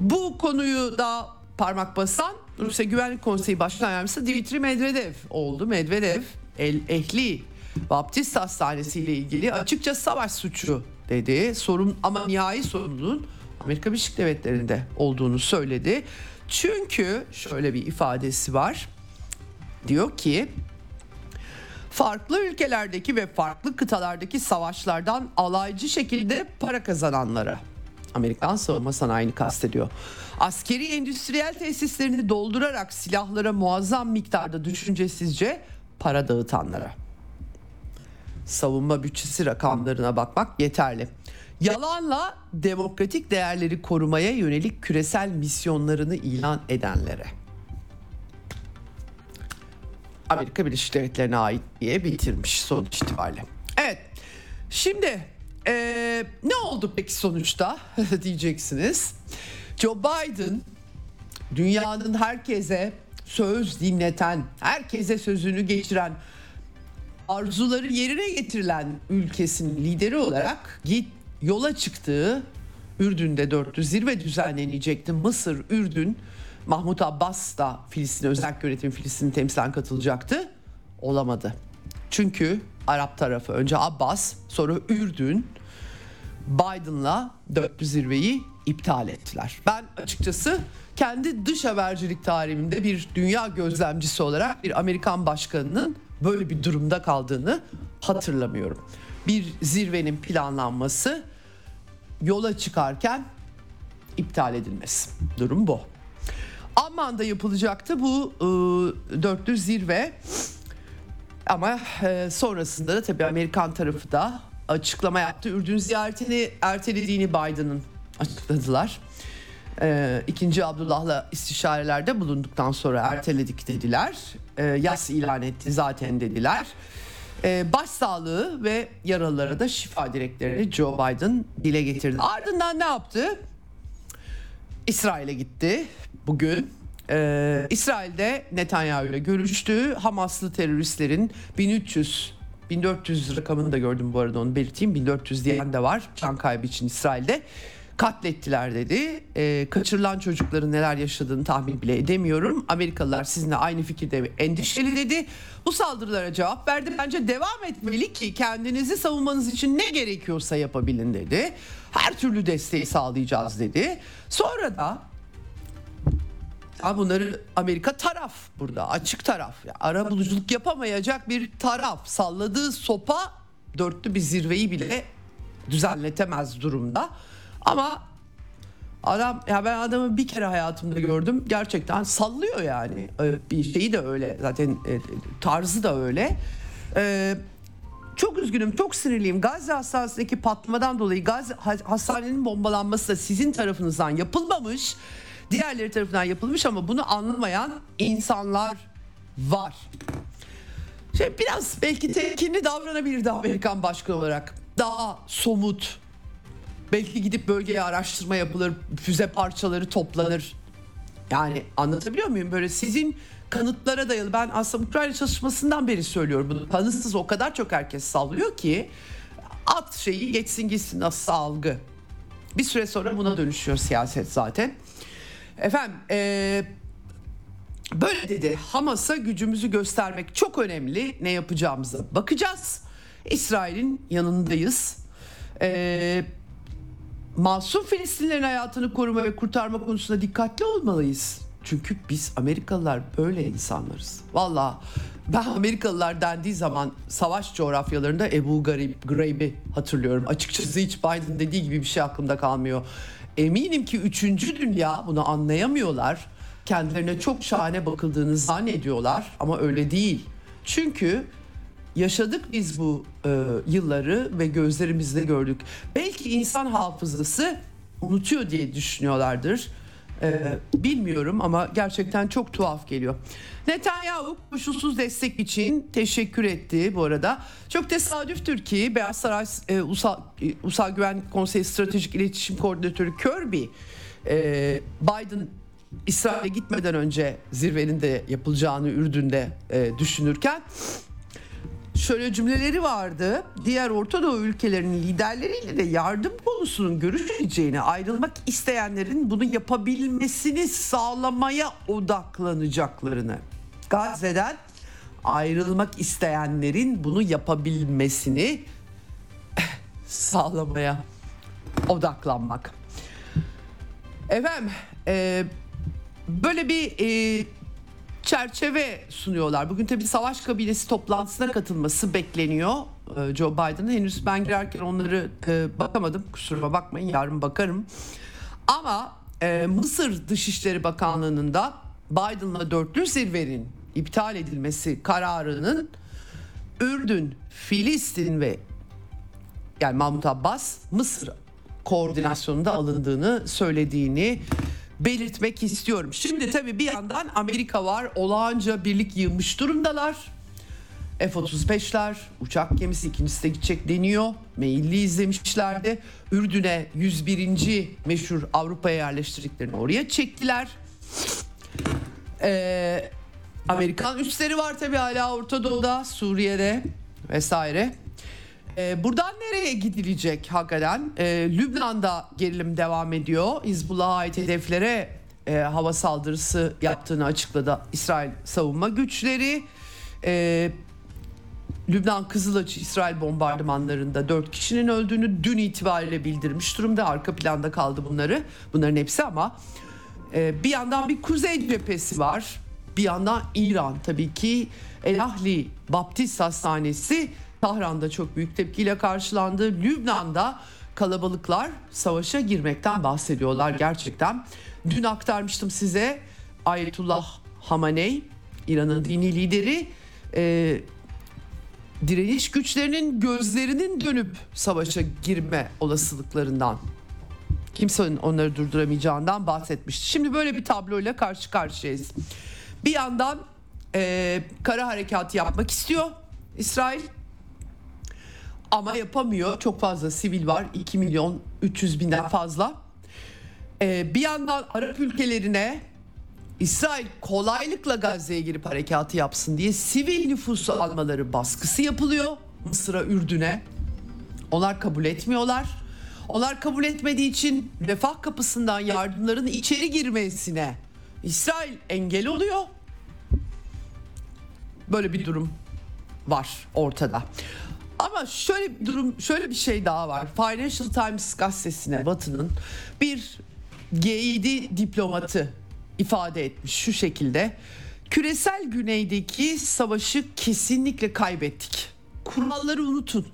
Bu konuyu da parmak basan Rusya Güvenlik Konseyi Başkan Yardımcısı Dimitri Medvedev oldu. Medvedev El Ehli Baptist Hastanesi ile ilgili açıkça savaş suçu dedi. Sorun ama nihai sorumluluğun Amerika Birleşik Devletleri'nde olduğunu söyledi. Çünkü şöyle bir ifadesi var. Diyor ki farklı ülkelerdeki ve farklı kıtalardaki savaşlardan alaycı şekilde para kazananlara Amerikan savunma sanayini kastediyor. Askeri endüstriyel tesislerini doldurarak silahlara muazzam miktarda düşüncesizce para dağıtanlara savunma bütçesi rakamlarına bakmak yeterli. Yalanla demokratik değerleri korumaya yönelik küresel misyonlarını ilan edenlere. Amerika Birleşik Devletleri'ne ait diye bitirmiş sonuç itibariyle. Evet. Şimdi ee, ne oldu peki sonuçta <laughs> diyeceksiniz. Joe Biden dünyanın herkese söz dinleten, herkese sözünü geçiren, arzuları yerine getirilen ülkesinin lideri olarak git yola çıktığı Ürdün'de dörtlü zirve düzenlenecekti. Mısır, Ürdün, Mahmut Abbas da Filistin özel yönetim Filistin temsilen katılacaktı. Olamadı. Çünkü Arap tarafı önce Abbas sonra Ürdün Biden'la dörtlü zirveyi iptal ettiler. Ben açıkçası kendi dış habercilik tarihimde bir dünya gözlemcisi olarak bir Amerikan başkanının böyle bir durumda kaldığını hatırlamıyorum. Bir zirvenin planlanması yola çıkarken iptal edilmesi. Durum bu. Amman'da yapılacaktı bu e, dörtlü zirve. Ama e, sonrasında da tabii Amerikan tarafı da açıklama yaptı. Ürdün ziyaretini ertelediğini Biden'ın açıkladılar. E, ikinci Abdullah'la istişarelerde bulunduktan sonra erteledik dediler. E, yas ilan etti zaten dediler. E, başsağlığı ve yaralılara da şifa dileklerini Joe Biden dile getirdi. Ardından ne yaptı? İsrail'e gitti bugün. Ee, İsrail'de Netanyahu ile görüştü. Hamaslı teröristlerin 1300 1400 rakamını da gördüm bu arada onu belirteyim. 1400 diyen de var can kaybı için İsrail'de. Katlettiler dedi. Ee, kaçırılan çocukların neler yaşadığını tahmin bile edemiyorum. Amerikalılar sizinle aynı fikirde ve endişeli dedi. Bu saldırılara cevap verdi. Bence devam etmeli ki kendinizi savunmanız için ne gerekiyorsa yapabilin dedi. Her türlü desteği sağlayacağız dedi. Sonra da Ha bunları Amerika taraf burada açık taraf. Yani ara buluculuk yapamayacak bir taraf. Salladığı sopa dörtlü bir zirveyi bile düzenletemez durumda. Ama adam ya ben adamı bir kere hayatımda gördüm. Gerçekten sallıyor yani. Ee, Bir şeyi de öyle. Zaten e, tarzı da öyle. Ee, çok üzgünüm, çok sinirliyim. Gazze hastanesindeki patlamadan dolayı Gazze ha- hastanenin bombalanması da sizin tarafınızdan yapılmamış. Diğerleri tarafından yapılmış ama bunu anlamayan insanlar var. Şey biraz belki temkinli davranabilirdi Amerikan başkanı olarak. Daha somut. Belki gidip bölgeye araştırma yapılır, füze parçaları toplanır. Yani anlatabiliyor muyum? Böyle sizin kanıtlara dayalı. Ben aslında Ukrayna çalışmasından beri söylüyorum bunu. Kanıtsız o kadar çok herkes sallıyor ki at şeyi geçsin gitsin nasıl algı. Bir süre sonra buna dönüşüyor siyaset zaten. Efendim eee, böyle dedi Hamas'a gücümüzü göstermek çok önemli. Ne yapacağımıza bakacağız. İsrail'in yanındayız. Eee masum Filistinlerin hayatını koruma ve kurtarma konusunda dikkatli olmalıyız. Çünkü biz Amerikalılar böyle insanlarız. Valla ben Amerikalılar dendiği zaman savaş coğrafyalarında Ebu Garib, Graib'i hatırlıyorum. Açıkçası hiç Biden dediği gibi bir şey aklımda kalmıyor. Eminim ki 3. dünya bunu anlayamıyorlar. Kendilerine çok şahane bakıldığını zannediyorlar ama öyle değil. Çünkü yaşadık biz bu e, yılları ve gözlerimizle gördük. Belki insan hafızası unutuyor diye düşünüyorlardır. E, bilmiyorum ama gerçekten çok tuhaf geliyor. Netanyahu koşulsuz destek için teşekkür etti bu arada. Çok tesadüftür ki Beyaz Saray e, Ulusal, e, Ulusal Güvenlik Konseyi Stratejik İletişim Koordinatörü Kirby e, Biden İsrail'e gitmeden önce zirvenin de yapılacağını Ürdün'de e, düşünürken şöyle cümleleri vardı. Diğer Orta Doğu ülkelerinin liderleriyle de yardım konusunun görüşüleceğini, ayrılmak isteyenlerin bunu yapabilmesini sağlamaya odaklanacaklarını. Gazze'den ayrılmak isteyenlerin bunu yapabilmesini <laughs> sağlamaya odaklanmak. Efendim, e, böyle bir e, çerçeve sunuyorlar. Bugün tabii savaş kabilesi toplantısına katılması bekleniyor e, Joe Biden'ın. Henüz ben girerken onları e, bakamadım. Kusuruma bakmayın yarın bakarım. Ama e, Mısır Dışişleri Bakanlığı'nın da Biden'la dörtlü zirvenin iptal edilmesi kararının Ürdün, Filistin ve yani Mahmut Abbas Mısır koordinasyonunda alındığını söylediğini belirtmek istiyorum. Şimdi tabii bir yandan Amerika var olağanca birlik yığmış durumdalar. F-35'ler, uçak gemisi ikincisi de gidecek deniyor. Meyilli izlemişlerdi. Ürdün'e 101. meşhur Avrupa'ya yerleştirdiklerini oraya çektiler. Ee, Amerikan üsleri var tabi hala Orta Doğu'da, Suriye'de vesaire. Ee, buradan nereye gidilecek hakikaten? Ee, Lübnan'da gerilim devam ediyor. Hizbullah'a ait hedeflere e, hava saldırısı yaptığını açıkladı İsrail savunma güçleri. Ee, Lübnan Kızılaç İsrail bombardımanlarında 4 kişinin öldüğünü dün itibariyle bildirmiş durumda. Arka planda kaldı bunları. Bunların hepsi ama e, bir yandan bir kuzey cephesi var. Bir yandan İran tabii ki El Ahli Baptist Hastanesi Tahran'da çok büyük tepkiyle karşılandı. Lübnan'da kalabalıklar savaşa girmekten bahsediyorlar gerçekten. Dün aktarmıştım size Ayetullah Hamaney, İran'ın dini lideri e, direniş güçlerinin gözlerinin dönüp savaşa girme olasılıklarından kimsenin onları durduramayacağından bahsetmişti. Şimdi böyle bir tabloyla karşı karşıyayız. Bir yandan e, kara harekatı yapmak istiyor İsrail ama yapamıyor. Çok fazla sivil var. 2 milyon 300 binden fazla. Ee, bir yandan Arap ülkelerine İsrail kolaylıkla Gazze'ye girip harekatı yapsın diye sivil nüfusu almaları baskısı yapılıyor. Mısır'a, Ürdün'e. Onlar kabul etmiyorlar. Onlar kabul etmediği için refah kapısından yardımların içeri girmesine İsrail engel oluyor. Böyle bir durum var ortada. Ama şöyle bir durum, şöyle bir şey daha var. Financial Times gazetesine Batı'nın bir G7 diplomatı ifade etmiş şu şekilde. Küresel güneydeki savaşı kesinlikle kaybettik. Kuralları unutun.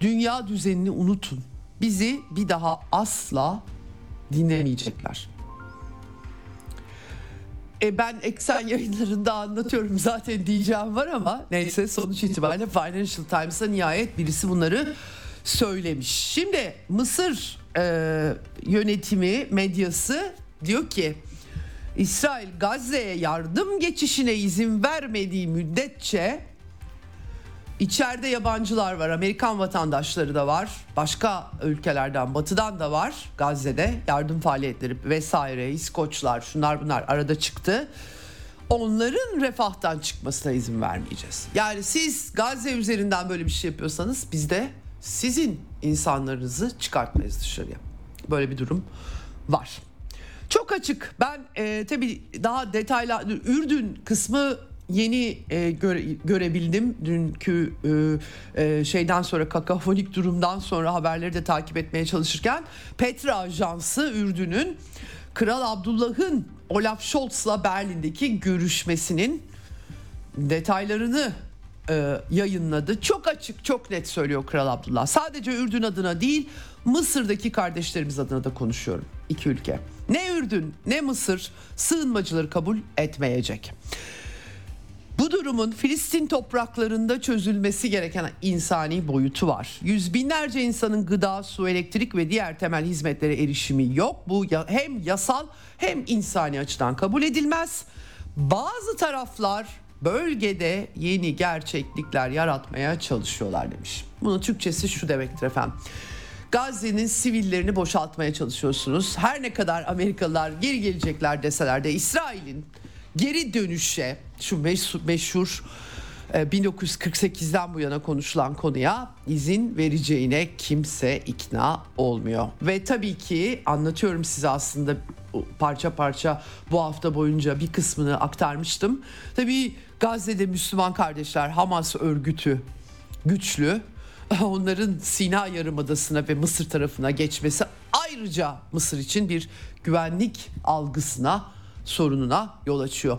Dünya düzenini unutun. Bizi bir daha asla dinlemeyecekler. E ben eksen yayınlarında anlatıyorum zaten diyeceğim var ama neyse sonuç itibariyle Financial Times'a nihayet birisi bunları söylemiş. Şimdi Mısır e, yönetimi medyası diyor ki İsrail Gazze'ye yardım geçişine izin vermediği müddetçe İçeride yabancılar var, Amerikan vatandaşları da var, başka ülkelerden, batıdan da var Gazze'de yardım faaliyetleri vesaire, İskoçlar, şunlar bunlar arada çıktı. Onların refahtan çıkmasına izin vermeyeceğiz. Yani siz Gazze üzerinden böyle bir şey yapıyorsanız biz de sizin insanlarınızı çıkartmayız dışarıya. Böyle bir durum var. Çok açık. Ben e, tabii daha detaylı Ürdün kısmı yeni e, göre, görebildim dünkü e, e, şeyden sonra kakafonik durumdan sonra haberleri de takip etmeye çalışırken Petra Ajansı Ürdün'ün Kral Abdullah'ın Olaf Scholz'la Berlin'deki görüşmesinin detaylarını e, yayınladı. Çok açık, çok net söylüyor Kral Abdullah. Sadece Ürdün adına değil, Mısır'daki kardeşlerimiz adına da konuşuyorum. İki ülke. Ne Ürdün ne Mısır sığınmacıları kabul etmeyecek. Bu durumun Filistin topraklarında çözülmesi gereken insani boyutu var. Yüz binlerce insanın gıda, su, elektrik ve diğer temel hizmetlere erişimi yok. Bu hem yasal hem insani açıdan kabul edilmez. Bazı taraflar bölgede yeni gerçeklikler yaratmaya çalışıyorlar demiş. Bunun Türkçesi şu demektir efendim. Gazze'nin sivillerini boşaltmaya çalışıyorsunuz. Her ne kadar Amerikalılar geri gelecekler deseler de İsrail'in geri dönüşe şu meşhur, meşhur 1948'den bu yana konuşulan konuya izin vereceğine kimse ikna olmuyor. Ve tabii ki anlatıyorum size aslında parça parça bu hafta boyunca bir kısmını aktarmıştım. Tabii Gazze'de Müslüman kardeşler Hamas örgütü güçlü. <laughs> Onların Sina Yarımadası'na ve Mısır tarafına geçmesi ayrıca Mısır için bir güvenlik algısına sorununa yol açıyor.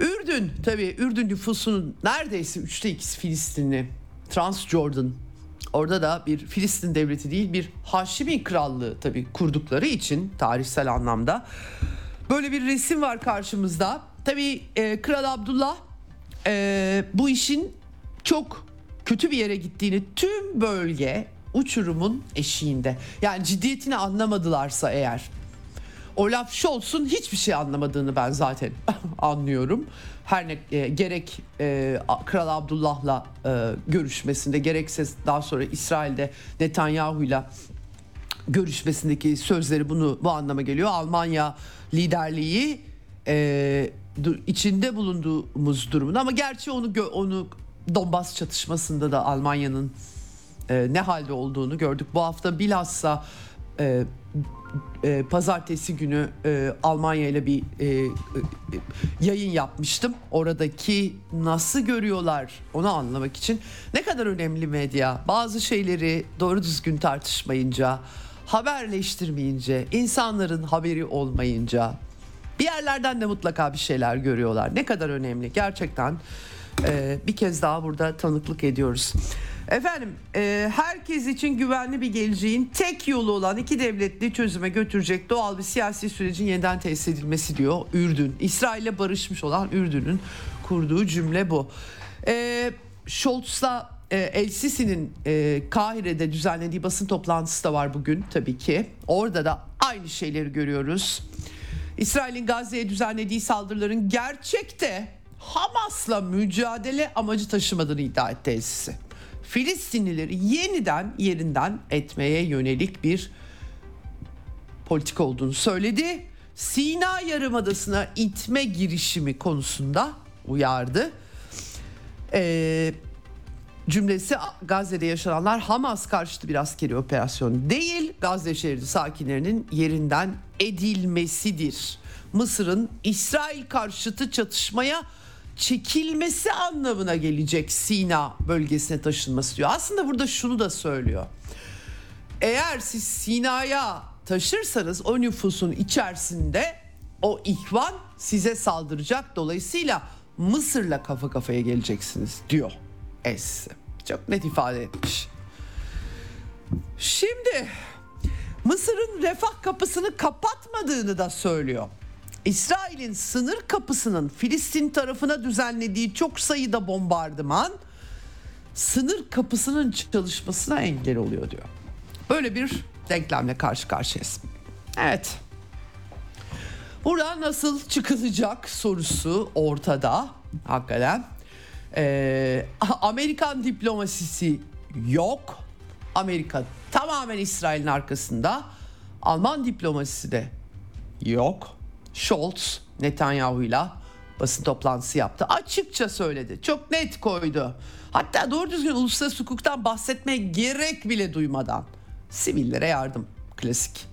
Ürdün tabii Ürdün nüfusunun neredeyse üçte ikisi Filistinli. Transjordan orada da bir Filistin devleti değil bir Haşimi krallığı tabii kurdukları için tarihsel anlamda. Böyle bir resim var karşımızda. Tabii e, Kral Abdullah e, bu işin çok kötü bir yere gittiğini tüm bölge uçurumun eşiğinde. Yani ciddiyetini anlamadılarsa eğer Olaf Scholz'un hiçbir şey anlamadığını ben zaten <laughs> anlıyorum. Her ne e, gerek e, Kral Abdullah'la e, görüşmesinde gerekse daha sonra İsrail'de Netanyahu'yla görüşmesindeki sözleri bunu bu anlama geliyor. Almanya liderliği e, içinde bulunduğumuz durumunda ama gerçi onu onu Donbas çatışmasında da Almanya'nın e, ne halde olduğunu gördük. Bu hafta bilhassa e, e, pazartesi günü e, Almanya ile bir e, e, yayın yapmıştım. Oradaki nasıl görüyorlar onu anlamak için ne kadar önemli medya. Bazı şeyleri doğru düzgün tartışmayınca, haberleştirmeyince, insanların haberi olmayınca bir yerlerden de mutlaka bir şeyler görüyorlar. Ne kadar önemli gerçekten e, bir kez daha burada tanıklık ediyoruz. Efendim e, herkes için güvenli bir geleceğin tek yolu olan iki devletli çözüme götürecek doğal bir siyasi sürecin yeniden tesis edilmesi diyor Ürdün. İsrail'le barışmış olan Ürdün'ün kurduğu cümle bu. E, Scholz'la e, El Sisi'nin e, Kahire'de düzenlediği basın toplantısı da var bugün tabii ki. Orada da aynı şeyleri görüyoruz. İsrail'in Gazze'ye düzenlediği saldırıların gerçekte Hamas'la mücadele amacı taşımadığını iddia etti El Sisi. Filistinlileri yeniden yerinden etmeye yönelik bir politik olduğunu söyledi. Sina Yarımadası'na itme girişimi konusunda uyardı. Ee, cümlesi Gazze'de yaşananlar Hamas karşıtı bir askeri operasyon değil, Gazze şehri sakinlerinin yerinden edilmesidir. Mısır'ın İsrail karşıtı çatışmaya çekilmesi anlamına gelecek Sina bölgesine taşınması diyor. Aslında burada şunu da söylüyor. Eğer siz Sina'ya taşırsanız o nüfusun içerisinde o ihvan size saldıracak. Dolayısıyla Mısır'la kafa kafaya geleceksiniz diyor Es. Çok net ifade etmiş. Şimdi Mısır'ın refah kapısını kapatmadığını da söylüyor. İsrail'in sınır kapısının Filistin tarafına düzenlediği çok sayıda bombardıman sınır kapısının çalışmasına engel oluyor diyor. Böyle bir denklemle karşı karşıyayız. Evet. Buradan nasıl çıkılacak sorusu ortada. Hakikaten. Ee, Amerikan diplomasisi yok. Amerika tamamen İsrail'in arkasında. Alman diplomasisi de yok. Scholz Netanyahu'yla basın toplantısı yaptı. Açıkça söyledi. Çok net koydu. Hatta doğru düzgün uluslararası hukuktan bahsetmeye gerek bile duymadan. Sivillere yardım. Klasik.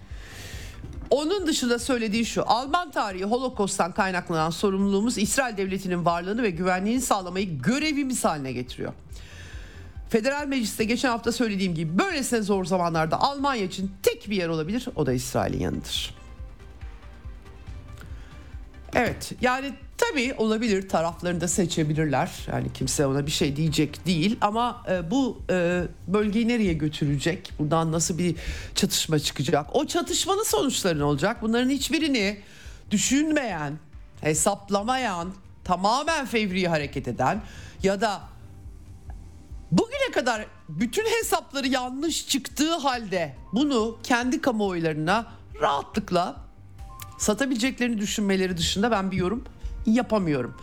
Onun dışında söylediği şu. Alman tarihi Holokost'tan kaynaklanan sorumluluğumuz İsrail devletinin varlığını ve güvenliğini sağlamayı görevimiz haline getiriyor. Federal Meclis'te geçen hafta söylediğim gibi böylesine zor zamanlarda Almanya için tek bir yer olabilir. O da İsrail'in yanıdır. Evet yani tabii olabilir taraflarını da seçebilirler. Yani kimse ona bir şey diyecek değil ama e, bu e, bölgeyi nereye götürecek? Buradan nasıl bir çatışma çıkacak? O çatışmanın sonuçları ne olacak? Bunların hiçbirini düşünmeyen, hesaplamayan, tamamen fevri hareket eden ya da bugüne kadar bütün hesapları yanlış çıktığı halde bunu kendi kamuoylarına rahatlıkla satabileceklerini düşünmeleri dışında ben bir yorum yapamıyorum.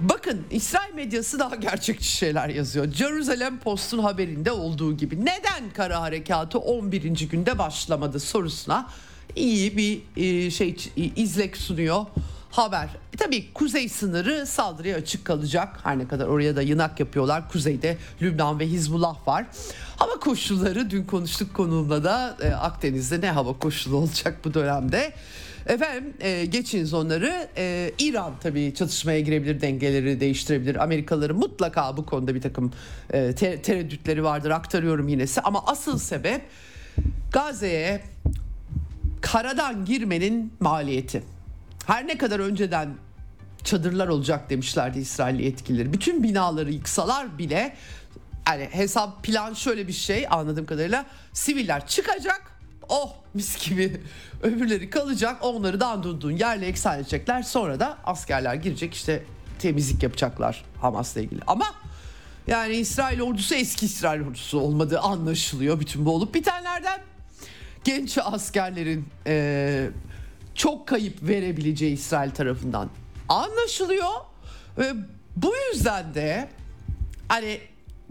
Bakın İsrail medyası daha gerçekçi şeyler yazıyor. Jerusalem Post'un haberinde olduğu gibi neden kara harekatı 11. günde başlamadı sorusuna iyi bir e, şey izlek sunuyor haber. E tabii kuzey sınırı saldırıya açık kalacak. Her ne kadar oraya da yınak yapıyorlar. Kuzeyde Lübnan ve Hizbullah var. Hava koşulları dün konuştuk konuğumla da e, Akdeniz'de ne hava koşulu <laughs> olacak bu dönemde. Efendim e, geçiniz onları. E, İran tabii çatışmaya girebilir, dengeleri değiştirebilir. Amerikalıların mutlaka bu konuda bir takım e, te- tereddütleri vardır. Aktarıyorum yinesi. Ama asıl sebep Gazze'ye karadan girmenin maliyeti. Her ne kadar önceden çadırlar olacak demişlerdi İsrail yetkilileri. Bütün binaları yıksalar bile yani hesap plan şöyle bir şey anladığım kadarıyla siviller çıkacak oh mis gibi <laughs> öbürleri kalacak onları dandurduğun yerle eksan edecekler. Sonra da askerler girecek işte temizlik yapacaklar Hamas'la ilgili. Ama yani İsrail ordusu eski İsrail ordusu olmadığı anlaşılıyor bütün bu olup bitenlerden. Genç askerlerin e, çok kayıp verebileceği İsrail tarafından anlaşılıyor. Ve bu yüzden de hani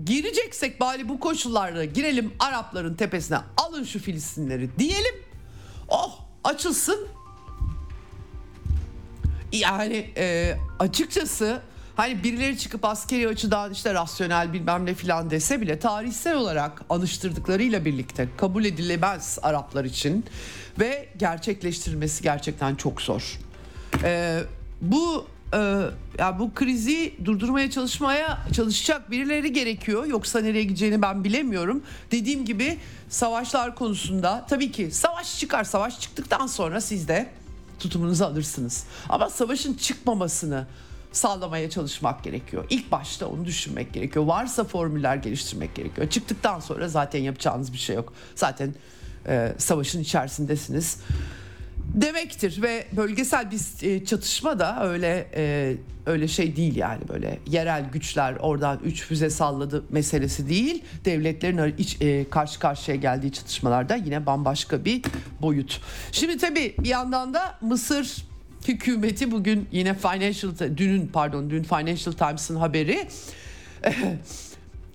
gireceksek bari bu koşullarda girelim Arapların tepesine alın şu Filistinleri diyelim. Oh açılsın. Yani e, açıkçası hani birileri çıkıp askeri açıdan işte rasyonel bilmem ne filan dese bile tarihsel olarak anıştırdıklarıyla birlikte kabul edilemez Araplar için ve gerçekleştirilmesi gerçekten çok zor. E, bu e, ya bu krizi durdurmaya çalışmaya çalışacak birileri gerekiyor. Yoksa nereye gideceğini ben bilemiyorum. Dediğim gibi savaşlar konusunda tabii ki savaş çıkar. Savaş çıktıktan sonra siz de tutumunuzu alırsınız. Ama savaşın çıkmamasını sağlamaya çalışmak gerekiyor. İlk başta onu düşünmek gerekiyor. Varsa formüller geliştirmek gerekiyor. Çıktıktan sonra zaten yapacağınız bir şey yok. Zaten e, savaşın içerisindesiniz. Demektir ve bölgesel bir e, çatışma da öyle e, öyle şey değil yani böyle yerel güçler oradan üç füze salladı meselesi değil. Devletlerin iç, karşı karşıya geldiği çatışmalarda yine bambaşka bir boyut. Şimdi tabii bir yandan da Mısır hükümeti bugün yine Financial dünün pardon dün Financial Times'ın haberi.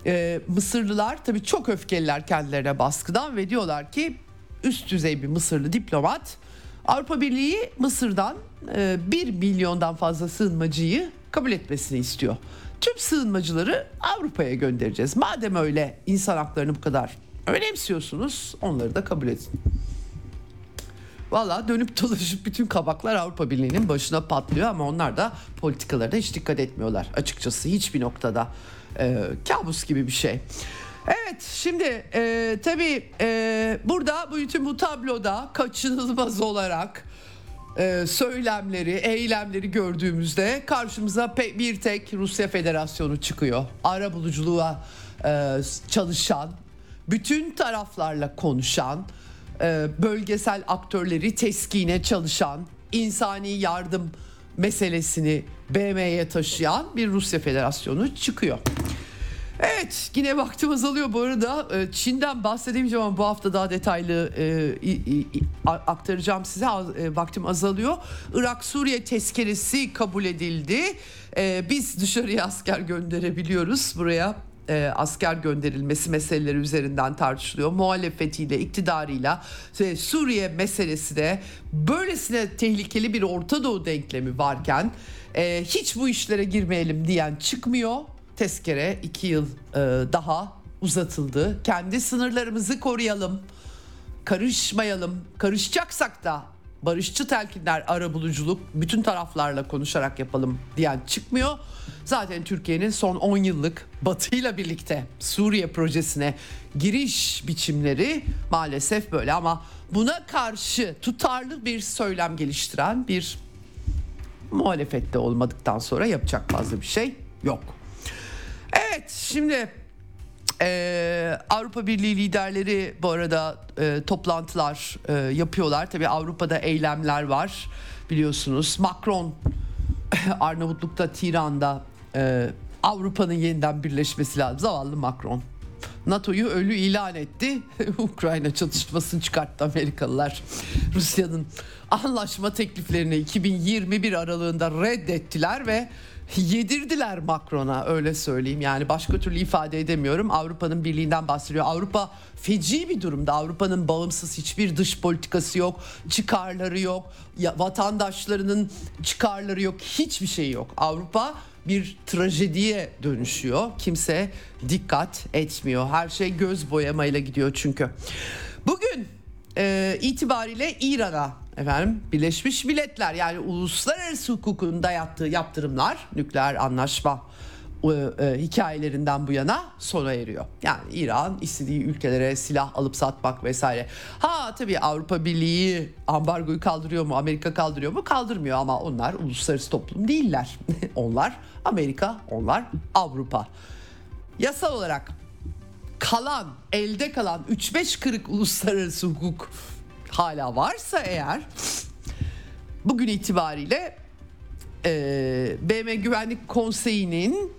<laughs> Mısırlılar tabii çok öfkeliler kendilerine baskıdan ve diyorlar ki üst düzey bir Mısırlı diplomat Avrupa Birliği Mısır'dan 1 e, milyondan fazla sığınmacıyı kabul etmesini istiyor. Tüm sığınmacıları Avrupa'ya göndereceğiz. Madem öyle insan haklarını bu kadar önemsiyorsunuz onları da kabul edin. Valla dönüp <laughs> dolaşıp bütün kabaklar Avrupa Birliği'nin başına patlıyor ama onlar da politikalarına hiç dikkat etmiyorlar açıkçası hiçbir noktada. Ee, kabus gibi bir şey. Evet şimdi e, tabii e, burada bu bütün bu tabloda kaçınılmaz olarak e, söylemleri, eylemleri gördüğümüzde karşımıza bir tek Rusya Federasyonu çıkıyor. Ara buluculuğa e, çalışan, bütün taraflarla konuşan, e, bölgesel aktörleri teskine çalışan, insani yardım meselesini BM'ye taşıyan bir Rusya Federasyonu çıkıyor. Evet yine vaktim azalıyor bu arada. Ee, Çin'den bahsedemeyeceğim ama bu hafta daha detaylı e, aktaracağım size. E, vaktim azalıyor. Irak-Suriye tezkeresi kabul edildi. E, biz dışarıya asker gönderebiliyoruz buraya e, asker gönderilmesi meseleleri üzerinden tartışılıyor. Muhalefetiyle, iktidarıyla ve Suriye meselesi de böylesine tehlikeli bir Orta Doğu denklemi varken e, hiç bu işlere girmeyelim diyen çıkmıyor tezkere iki yıl e, daha uzatıldı. Kendi sınırlarımızı koruyalım, karışmayalım. Karışacaksak da barışçı telkinler, ara buluculuk bütün taraflarla konuşarak yapalım diyen çıkmıyor. Zaten Türkiye'nin son 10 yıllık Batı ile birlikte Suriye projesine giriş biçimleri maalesef böyle ama buna karşı tutarlı bir söylem geliştiren bir muhalefette olmadıktan sonra yapacak fazla bir şey yok. Evet şimdi ee, Avrupa Birliği liderleri bu arada e, toplantılar e, yapıyorlar. Tabii Avrupa'da eylemler var biliyorsunuz. Macron <laughs> Arnavutluk'ta, Tiran'da e, Avrupa'nın yeniden birleşmesi lazım. Zavallı Macron. NATO'yu ölü ilan etti. <laughs> Ukrayna çatışmasını çıkarttı Amerikalılar. Rusya'nın anlaşma tekliflerini 2021 aralığında reddettiler ve yedirdiler Macron'a öyle söyleyeyim. Yani başka türlü ifade edemiyorum. Avrupa'nın birliğinden bahsediyor. Avrupa feci bir durumda. Avrupa'nın bağımsız hiçbir dış politikası yok. Çıkarları yok. Ya, vatandaşlarının çıkarları yok. Hiçbir şey yok. Avrupa bir trajediye dönüşüyor. Kimse dikkat etmiyor. Her şey göz boyamayla gidiyor çünkü. Bugün e, itibariyle İran'a efendim Birleşmiş Milletler yani uluslararası hukukun dayattığı yaptırımlar nükleer anlaşma e, e, hikayelerinden bu yana sona eriyor. Yani İran istediği ülkelere silah alıp satmak vesaire. Ha tabii Avrupa Birliği ambargoyu kaldırıyor mu? Amerika kaldırıyor mu? Kaldırmıyor ama onlar uluslararası toplum değiller. <laughs> onlar Amerika, onlar Avrupa. Yasal olarak kalan, elde kalan 3-5 kırık uluslararası hukuk hala varsa eğer bugün itibariyle e, BM Güvenlik Konseyi'nin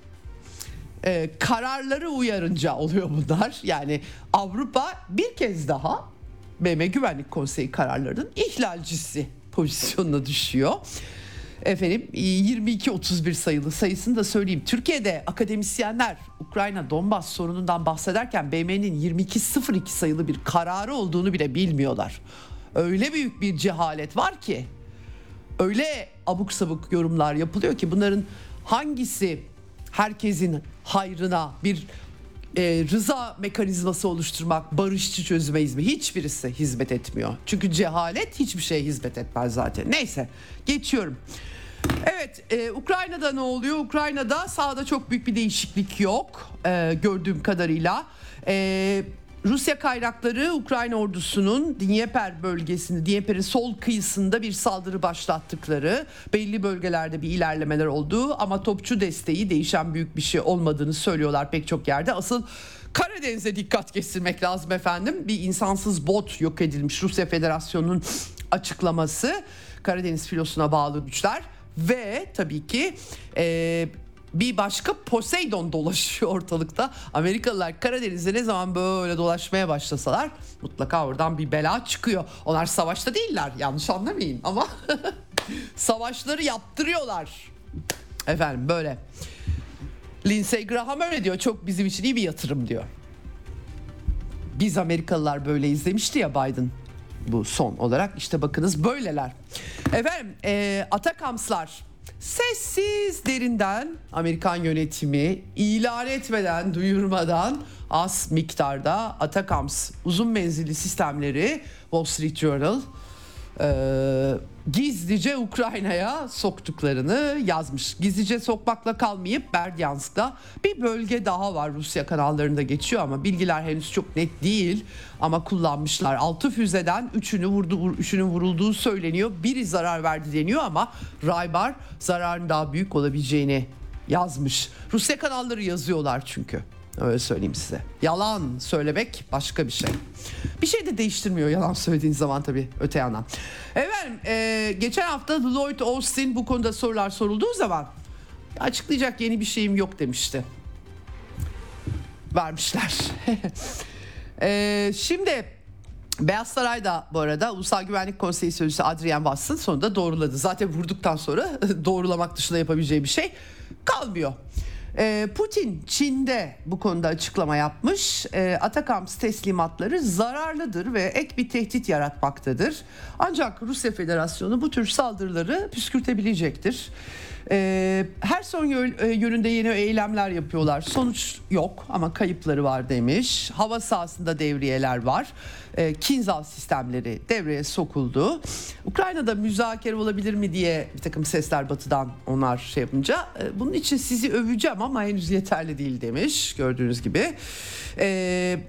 e, kararları uyarınca oluyor bunlar. Yani Avrupa bir kez daha BM Güvenlik Konseyi kararlarının ihlalcisi pozisyonuna düşüyor. Efendim 22-31 sayılı sayısını da söyleyeyim. Türkiye'de akademisyenler Ukrayna Donbas sorunundan bahsederken BM'nin 22-02 sayılı bir kararı olduğunu bile bilmiyorlar. Öyle büyük bir cehalet var ki öyle abuk sabuk yorumlar yapılıyor ki bunların hangisi herkesin hayrına bir e, rıza mekanizması oluşturmak, barışçı çözüme hizmet hiçbirisi hizmet etmiyor. Çünkü cehalet hiçbir şeye hizmet etmez zaten. Neyse geçiyorum. Evet e, Ukrayna'da ne oluyor? Ukrayna'da sahada çok büyük bir değişiklik yok e, gördüğüm kadarıyla. E, Rusya kaynakları Ukrayna ordusunun Dnieper bölgesinde, Dnieper'in sol kıyısında bir saldırı başlattıkları, belli bölgelerde bir ilerlemeler olduğu ama topçu desteği değişen büyük bir şey olmadığını söylüyorlar pek çok yerde. Asıl Karadeniz'e dikkat kesilmek lazım efendim. Bir insansız bot yok edilmiş Rusya Federasyonu'nun açıklaması. Karadeniz filosuna bağlı güçler ve tabii ki e, bir başka Poseidon dolaşıyor ortalıkta. Amerikalılar Karadeniz'de ne zaman böyle dolaşmaya başlasalar mutlaka oradan bir bela çıkıyor. Onlar savaşta değiller yanlış anlamayın ama <laughs> savaşları yaptırıyorlar. Efendim böyle. Lindsey Graham öyle diyor çok bizim için iyi bir yatırım diyor. Biz Amerikalılar böyle izlemişti ya Biden bu son olarak işte bakınız böyleler. Efendim e, Atakamslar sessiz derinden Amerikan yönetimi ilan etmeden duyurmadan az miktarda Atakams uzun menzilli sistemleri Wall Street Journal e, gizlice Ukrayna'ya soktuklarını yazmış. Gizlice sokmakla kalmayıp Berdyansk'ta bir bölge daha var Rusya kanallarında geçiyor ama bilgiler henüz çok net değil ama kullanmışlar. 6 füzeden 3'ünü vurdu, 3'ünün vurulduğu söyleniyor. Biri zarar verdi deniyor ama Raybar zararın daha büyük olabileceğini yazmış. Rusya kanalları yazıyorlar çünkü. Öyle söyleyeyim size. Yalan söylemek başka bir şey. Bir şey de değiştirmiyor yalan söylediğin zaman tabii öte yandan. Efendim e, geçen hafta Lloyd Austin bu konuda sorular sorulduğu zaman açıklayacak yeni bir şeyim yok demişti. Vermişler. <laughs> e, şimdi Beyaz Saray'da bu arada Ulusal Güvenlik Konseyi Sözcüsü Adrian Watson sonunda doğruladı. Zaten vurduktan sonra <laughs> doğrulamak dışında yapabileceği bir şey kalmıyor. Ee, Putin Çin'de bu konuda açıklama yapmış. E, Atakams teslimatları zararlıdır ve ek bir tehdit yaratmaktadır. Ancak Rusya Federasyonu bu tür saldırıları püskürtebilecektir. E, her son e, yönünde yeni eylemler yapıyorlar. Sonuç yok ama kayıpları var demiş. Hava sahasında devriyeler var. E, Kinzal sistemleri devreye sokuldu. Ukrayna'da müzakere olabilir mi diye bir takım sesler batıdan onlar şey yapınca e, bunun için sizi öveceğim ama henüz yeterli değil demiş gördüğünüz gibi. E,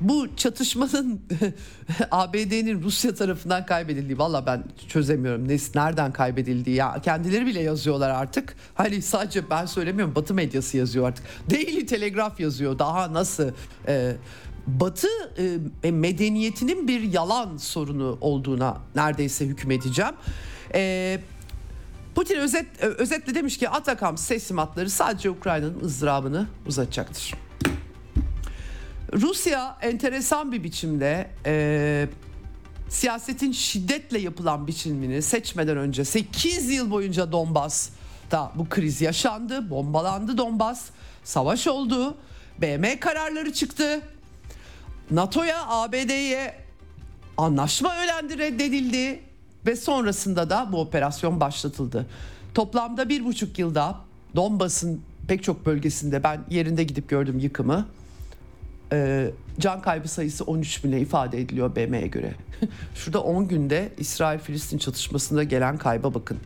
bu çatışmanın <laughs> ABD'nin Rusya tarafından kaybedildiği valla ben çözemiyorum nereden kaybedildiği ya kendileri bile yazıyorlar artık hani sadece ben söylemiyorum Batı medyası yazıyor artık Daily Telegraph yazıyor daha nasıl e, Batı e, medeniyetinin bir yalan sorunu olduğuna neredeyse hükmedeceğim. E, Putin özet, özetle demiş ki Atakam teslimatları sadece Ukrayna'nın ızdırabını uzatacaktır. Rusya enteresan bir biçimde e, siyasetin şiddetle yapılan biçimini seçmeden önce 8 yıl boyunca Donbas'ta bu kriz yaşandı, bombalandı Donbas, savaş oldu, BM kararları çıktı. NATO'ya, ABD'ye anlaşma öğlendi, reddedildi ve sonrasında da bu operasyon başlatıldı. Toplamda bir buçuk yılda Donbas'ın pek çok bölgesinde ben yerinde gidip gördüm yıkımı e, can kaybı sayısı 13 bine ifade ediliyor BM'ye göre. <laughs> Şurada 10 günde İsrail-Filistin çatışmasında gelen kayba bakın.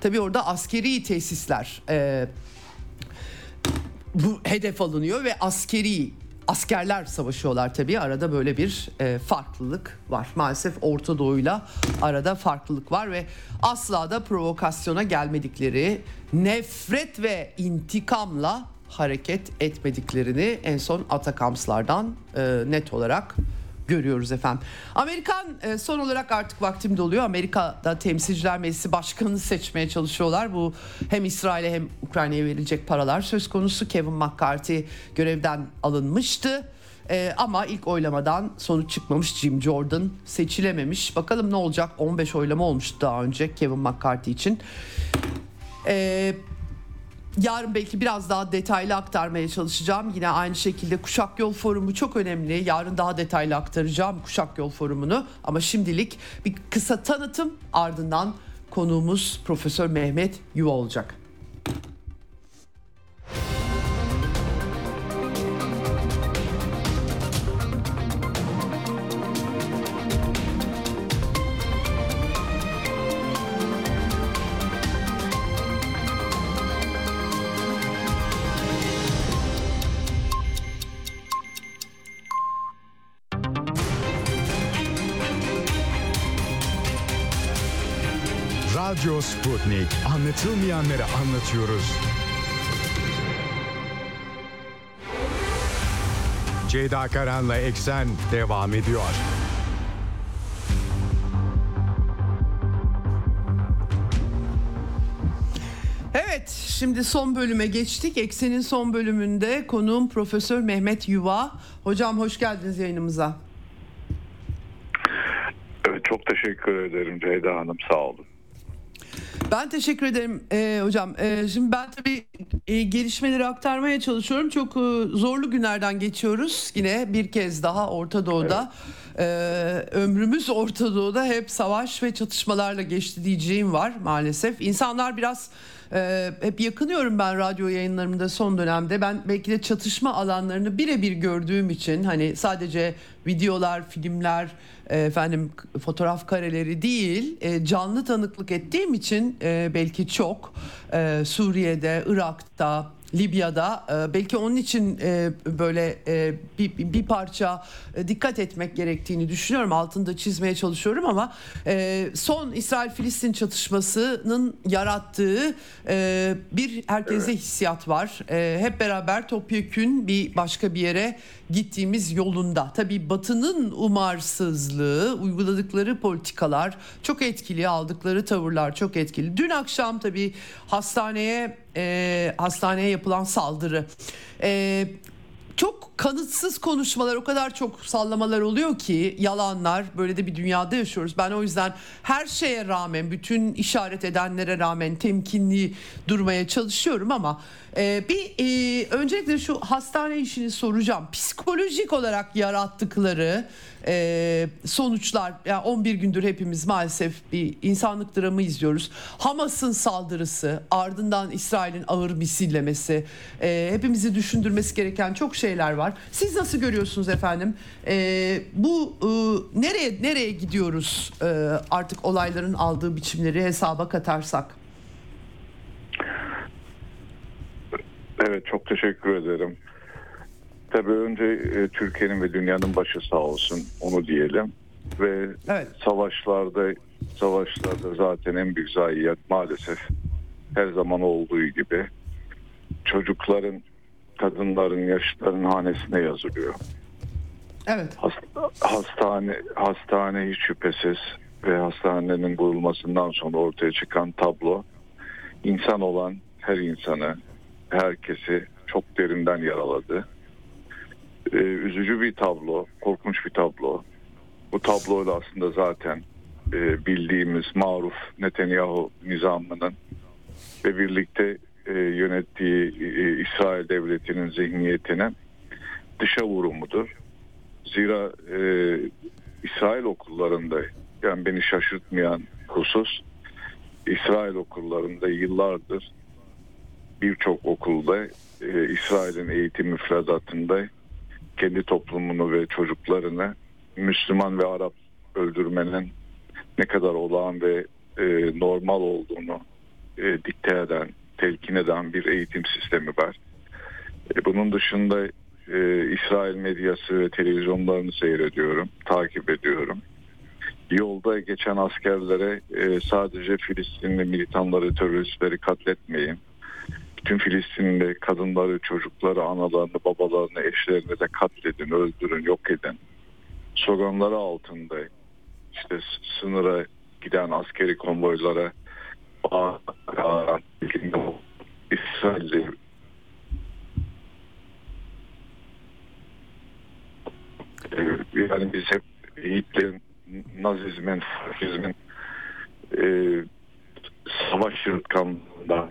Tabii orada askeri tesisler e, bu hedef alınıyor ve askeri askerler savaşıyorlar tabii. Arada böyle bir e, farklılık var. Maalesef Orta Doğu'yla arada farklılık var ve asla da provokasyona gelmedikleri nefret ve intikamla hareket etmediklerini en son Atakamslardan e, net olarak görüyoruz efendim. Amerikan e, son olarak artık vaktim doluyor. Amerika'da Temsilciler Meclisi Başkanı'nı seçmeye çalışıyorlar. Bu hem İsrail'e hem Ukrayna'ya verilecek paralar söz konusu. Kevin McCarthy görevden alınmıştı. Ee, ama ilk oylamadan sonuç çıkmamış Jim Jordan seçilememiş. Bakalım ne olacak 15 oylama olmuştu daha önce Kevin McCarthy için. Ee, Yarın belki biraz daha detaylı aktarmaya çalışacağım. Yine aynı şekilde Kuşak Yol Forumu çok önemli. Yarın daha detaylı aktaracağım Kuşak Yol Forumu'nu. Ama şimdilik bir kısa tanıtım ardından konuğumuz Profesör Mehmet Yuva olacak. Sputnik. Anlatılmayanları anlatıyoruz. Ceyda Karan'la Eksen devam ediyor. Evet, şimdi son bölüme geçtik. Eksen'in son bölümünde konuğum Profesör Mehmet Yuva. Hocam hoş geldiniz yayınımıza. Evet, çok teşekkür ederim Ceyda Hanım, sağ olun. Ben teşekkür ederim e, hocam. E, şimdi ben tabii e, gelişmeleri aktarmaya çalışıyorum. Çok e, zorlu günlerden geçiyoruz. Yine bir kez daha Orta Doğu'da. Evet. E, ömrümüz Orta Doğu'da hep savaş ve çatışmalarla geçti diyeceğim var maalesef. İnsanlar biraz e, hep yakınıyorum ben radyo yayınlarımda son dönemde. Ben belki de çatışma alanlarını birebir gördüğüm için hani sadece videolar, filmler, e, efendim fotoğraf kareleri değil e, canlı tanıklık ettiğim için e, belki çok e, Suriye'de, Irak'ta, Libya'da. E, belki onun için e, böyle e, bir, bir parça dikkat etmek gerektiğini düşünüyorum. Altında çizmeye çalışıyorum ama son İsrail-Filistin çatışmasının yarattığı bir herkese hissiyat var. Hep beraber topyekün bir başka bir yere gittiğimiz yolunda tabii Batı'nın umarsızlığı uyguladıkları politikalar çok etkili aldıkları tavırlar çok etkili dün akşam tabii hastaneye e, hastaneye yapılan saldırı. E, çok kanıtsız konuşmalar o kadar çok sallamalar oluyor ki yalanlar böyle de bir dünyada yaşıyoruz. Ben o yüzden her şeye rağmen bütün işaret edenlere rağmen temkinli durmaya çalışıyorum ama e, bir e, öncelikle şu hastane işini soracağım. Psikolojik olarak yarattıkları e, sonuçlar yani 11 gündür hepimiz maalesef bir insanlık dramı izliyoruz. Hamas'ın saldırısı ardından İsrail'in ağır misillemesi e, hepimizi düşündürmesi gereken çok şeyler var. Siz nasıl görüyorsunuz efendim? E, bu e, nereye nereye gidiyoruz e, artık olayların aldığı biçimleri hesaba katarsak? Evet çok teşekkür ederim. Tabii önce e, Türkiye'nin ve dünyanın başı sağ olsun onu diyelim. Ve evet. savaşlarda savaşlarda zaten en büyük zayiat maalesef her zaman olduğu gibi çocukların, kadınların, yaşlıların hanesine yazılıyor. Evet. hastane hastane hiç şüphesiz ve hastanenin kurulmasından sonra ortaya çıkan tablo insan olan her insanı, herkesi çok derinden yaraladı e, üzücü bir tablo, korkunç bir tablo. Bu tabloyla aslında zaten e, bildiğimiz maruf Netanyahu nizamının ve birlikte e, yönettiği e, İsrail devletinin zihniyetine dışa vurumudur. Zira e, İsrail okullarında yani beni şaşırtmayan husus İsrail okullarında yıllardır birçok okulda e, İsrail'in eğitim müfredatında kendi toplumunu ve çocuklarını Müslüman ve Arap öldürmenin ne kadar olağan ve e, normal olduğunu e, dikte eden, telkin eden bir eğitim sistemi var. E, bunun dışında e, İsrail medyası ve televizyonlarını seyrediyorum, takip ediyorum. Yolda geçen askerlere e, sadece Filistinli militanları, teröristleri katletmeyin bütün Filistinli kadınları, çocukları, analarını, babalarını, eşlerini de katledin, öldürün, yok edin. Sloganları altında işte sınıra giden askeri konvoylara bağıran İsrail'i yani biz hep Hitler'in, Nazizmin, Faşizmin e, savaş yırtkanlığında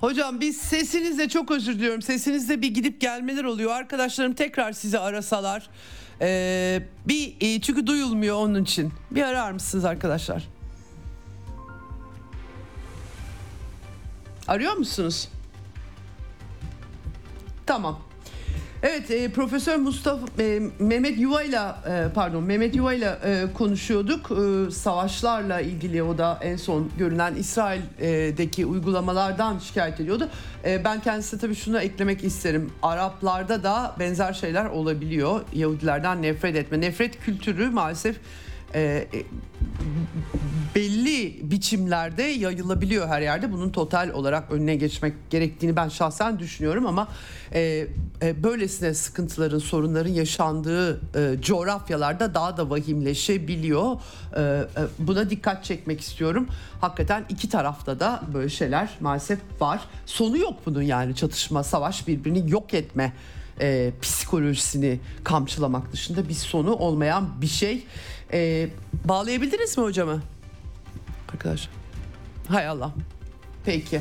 Hocam biz sesinizle çok özür diliyorum. Sesinizde bir gidip gelmeler oluyor. Arkadaşlarım tekrar sizi arasalar. Ee, bir e, çünkü duyulmuyor onun için. Bir arar mısınız arkadaşlar? Arıyor musunuz? Tamam. Evet, e, Profesör Mustafa e, Mehmet Yuva'yla e, pardon Mehmet Yuva'yla e, konuşuyorduk. E, savaşlarla ilgili o da en son görünen İsrail'deki uygulamalardan şikayet ediyordu. E, ben kendisine tabii şunu eklemek isterim. Araplarda da benzer şeyler olabiliyor. Yahudilerden nefret etme. Nefret kültürü maalesef e, e, biçimlerde yayılabiliyor her yerde. Bunun total olarak önüne geçmek gerektiğini ben şahsen düşünüyorum ama e, e, böylesine sıkıntıların, sorunların yaşandığı e, coğrafyalarda daha da vahimleşebiliyor. E, e, buna dikkat çekmek istiyorum. Hakikaten iki tarafta da böyle şeyler maalesef var. Sonu yok bunun yani çatışma, savaş birbirini yok etme e, psikolojisini kamçılamak dışında bir sonu olmayan bir şey. E, bağlayabildiniz mi hocamı? Arkadaşlar. Hay Allah. Peki.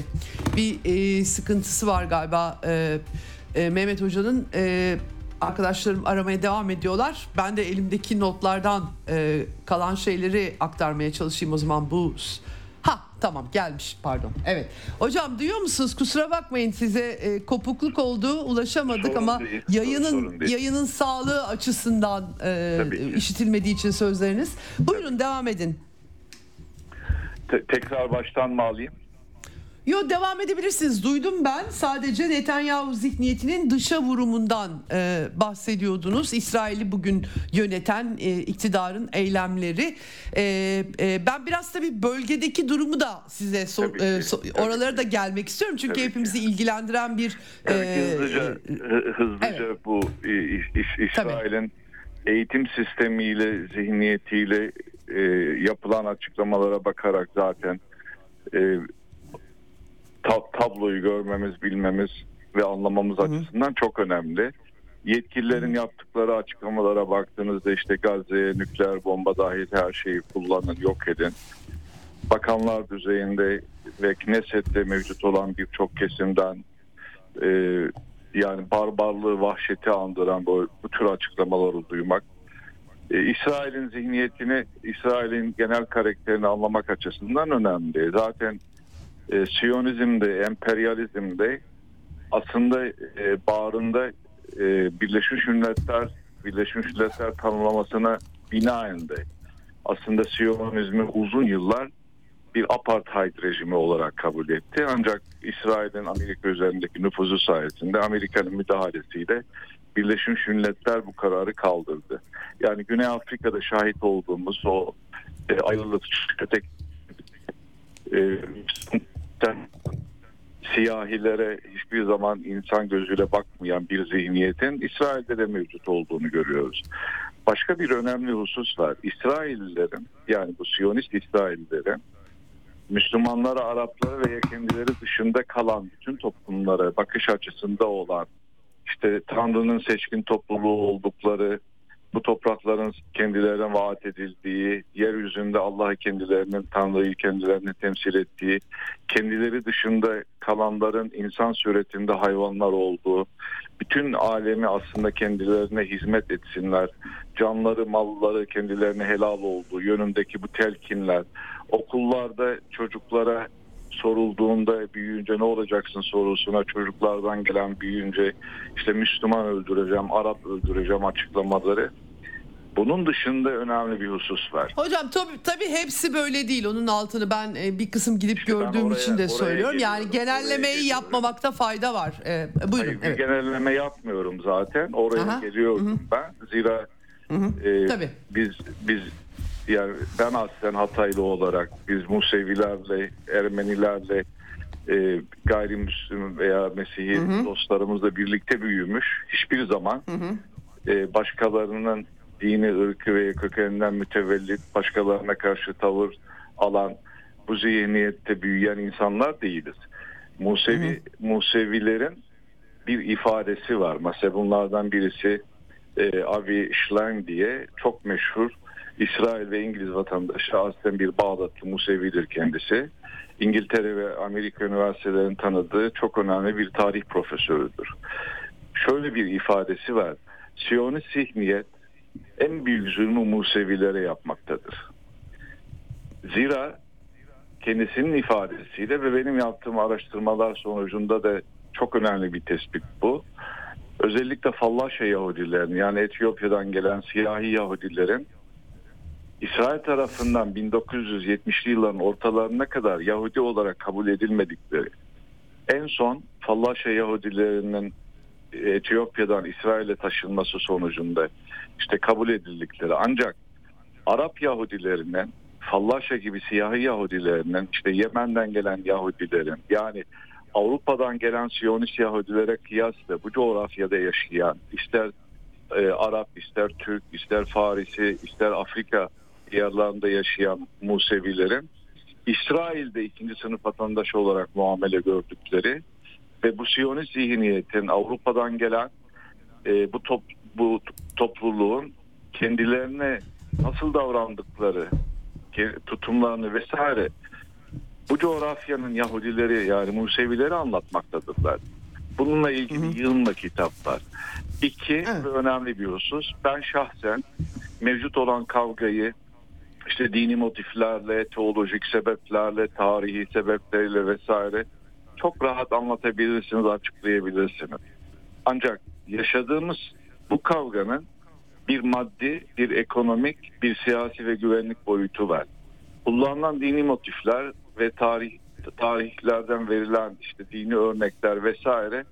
Bir e, sıkıntısı var galiba e, e, Mehmet Hoca'nın. E, arkadaşlarım aramaya devam ediyorlar. Ben de elimdeki notlardan e, kalan şeyleri aktarmaya çalışayım o zaman bu Ha tamam gelmiş pardon. Evet. Hocam duyuyor musunuz? Kusura bakmayın size e, kopukluk oldu. Ulaşamadık Sorun ama değil, yayının sorun değil. yayının sağlığı açısından e, işitilmediği için sözleriniz. Buyurun devam edin. Te- tekrar baştan mı alayım? Yo devam edebilirsiniz. Duydum ben. Sadece Netanyahu zihniyetinin dışa vurumundan e, bahsediyordunuz. İsrail'i bugün yöneten e, iktidarın eylemleri. E, e, ben biraz tabii bölgedeki durumu da size ki, e, so- oralara ki. da gelmek istiyorum. Çünkü Tabii ki. hepimizi ilgilendiren bir e, hızlıca, e, hı- hızlıca evet. bu İs- Tabii. İsrail'in eğitim sistemiyle, zihniyetiyle e, yapılan açıklamalara bakarak zaten e, ta- tabloyu görmemiz, bilmemiz ve anlamamız açısından çok önemli. Yetkililerin yaptıkları açıklamalara baktığınızda işte Gazze'ye nükleer bomba dahil her şeyi kullanın, yok edin. Bakanlar düzeyinde ve Knesset'te mevcut olan birçok kesimden e, yani barbarlığı, vahşeti andıran bu, bu tür açıklamaları duymak. E, İsrail'in zihniyetini, İsrail'in genel karakterini anlamak açısından önemli. Zaten e, Siyonizmde, emperyalizmde aslında e, bağrında e, Birleşmiş Milletler, Birleşmiş Milletler tanımlamasına binaen aslında Siyonizmi uzun yıllar bir apartheid rejimi olarak kabul etti. Ancak İsrail'in Amerika üzerindeki nüfuzu sayesinde Amerika'nın müdahalesiyle Birleşmiş Milletler bu kararı kaldırdı. Yani Güney Afrika'da şahit olduğumuz o e, ayrılık ötek e, siyahilere hiçbir zaman insan gözüyle bakmayan bir zihniyetin İsrail'de de mevcut olduğunu görüyoruz. Başka bir önemli husus var. İsraillilerin yani bu Siyonist İsraillilerin Müslümanlara, Araplara ve kendileri dışında kalan bütün toplumlara bakış açısında olan işte Tanrı'nın seçkin topluluğu oldukları, bu toprakların kendilerine vaat edildiği, yeryüzünde Allah'ı kendilerinin, Tanrı'yı kendilerine temsil ettiği, kendileri dışında kalanların insan suretinde hayvanlar olduğu, bütün alemi aslında kendilerine hizmet etsinler, canları, malları kendilerine helal olduğu yönündeki bu telkinler, okullarda çocuklara sorulduğunda büyüyünce ne olacaksın sorusuna çocuklardan gelen büyüyünce işte Müslüman öldüreceğim, Arap öldüreceğim açıklamaları. Bunun dışında önemli bir husus var. Hocam tabii, tabii hepsi böyle değil. Onun altını ben e, bir kısım gidip İşte gördüğüm oraya- için de söylüyorum. Yani geliyorum, genellemeyi geliyorum. yapmamakta fayda var. E, buyurun. Hayır, bir evet. genelleme yapmıyorum zaten. Oraya Aha, geliyordum ben. Zira e, Tabii. biz biz yani ben aslen Hataylı olarak biz Musevilerle, Ermenilerle e, gayrimüslim veya Mesihi dostlarımızla birlikte büyümüş. Hiçbir zaman e, başkalarının dini, ırkı ve kökeninden mütevellit başkalarına karşı tavır alan bu zihniyette büyüyen insanlar değiliz. Musevi Musevilerin bir ifadesi var. Mesela bunlardan birisi e, Avi Schlang diye çok meşhur İsrail ve İngiliz vatandaşı aslen bir Bağdatlı Musevidir kendisi. İngiltere ve Amerika üniversitelerinin tanıdığı çok önemli bir tarih profesörüdür. Şöyle bir ifadesi var. Siyonist zihniyet en büyük zulmü Musevilere yapmaktadır. Zira kendisinin ifadesiyle ve benim yaptığım araştırmalar sonucunda da çok önemli bir tespit bu. Özellikle Fallaşa Yahudilerin yani Etiyopya'dan gelen siyahi Yahudilerin İsrail tarafından 1970'li yılların ortalarına kadar Yahudi olarak kabul edilmedikleri en son Fallaşa Yahudilerinin Etiyopya'dan İsrail'e taşınması sonucunda işte kabul edildikleri ancak Arap Yahudilerinin Fallaşa gibi siyahi Yahudilerinin işte Yemen'den gelen Yahudilerin yani Avrupa'dan gelen Siyonist Yahudilere kıyasla bu coğrafyada yaşayan ister e, Arap ister Türk ister Farisi ister Afrika diyarlarında yaşayan Musevilerin İsrail'de ikinci sınıf vatandaşı olarak muamele gördükleri ve bu Siyonist zihniyetin Avrupa'dan gelen e, bu top, bu topluluğun kendilerine nasıl davrandıkları tutumlarını vesaire bu coğrafyanın Yahudileri yani Musevileri anlatmaktadırlar. Bununla ilgili yığınla kitap var. İki evet. önemli bir husus. Ben şahsen mevcut olan kavgayı işte dini motiflerle, teolojik sebeplerle, tarihi sebeplerle vesaire çok rahat anlatabilirsiniz, açıklayabilirsiniz. Ancak yaşadığımız bu kavganın bir maddi, bir ekonomik, bir siyasi ve güvenlik boyutu var. Kullanılan dini motifler ve tarih tarihlerden verilen işte dini örnekler vesaire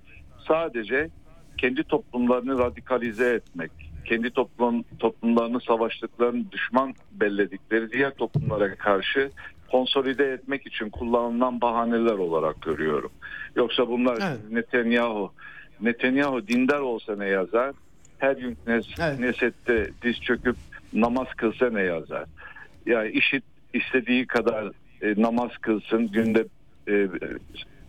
sadece kendi toplumlarını radikalize etmek, kendi toplum toplumlarını savaştıklarını düşman belledikleri diğer toplumlara karşı konsolide etmek için kullanılan bahaneler olarak görüyorum. Yoksa bunlar evet. Netanyahu Netanyahu dindar olsa ne yazar? Her gün nes evet. Neset'te diz çöküp namaz kılsa ne yazar? Yani işit istediği kadar e, namaz kılsın, günde e,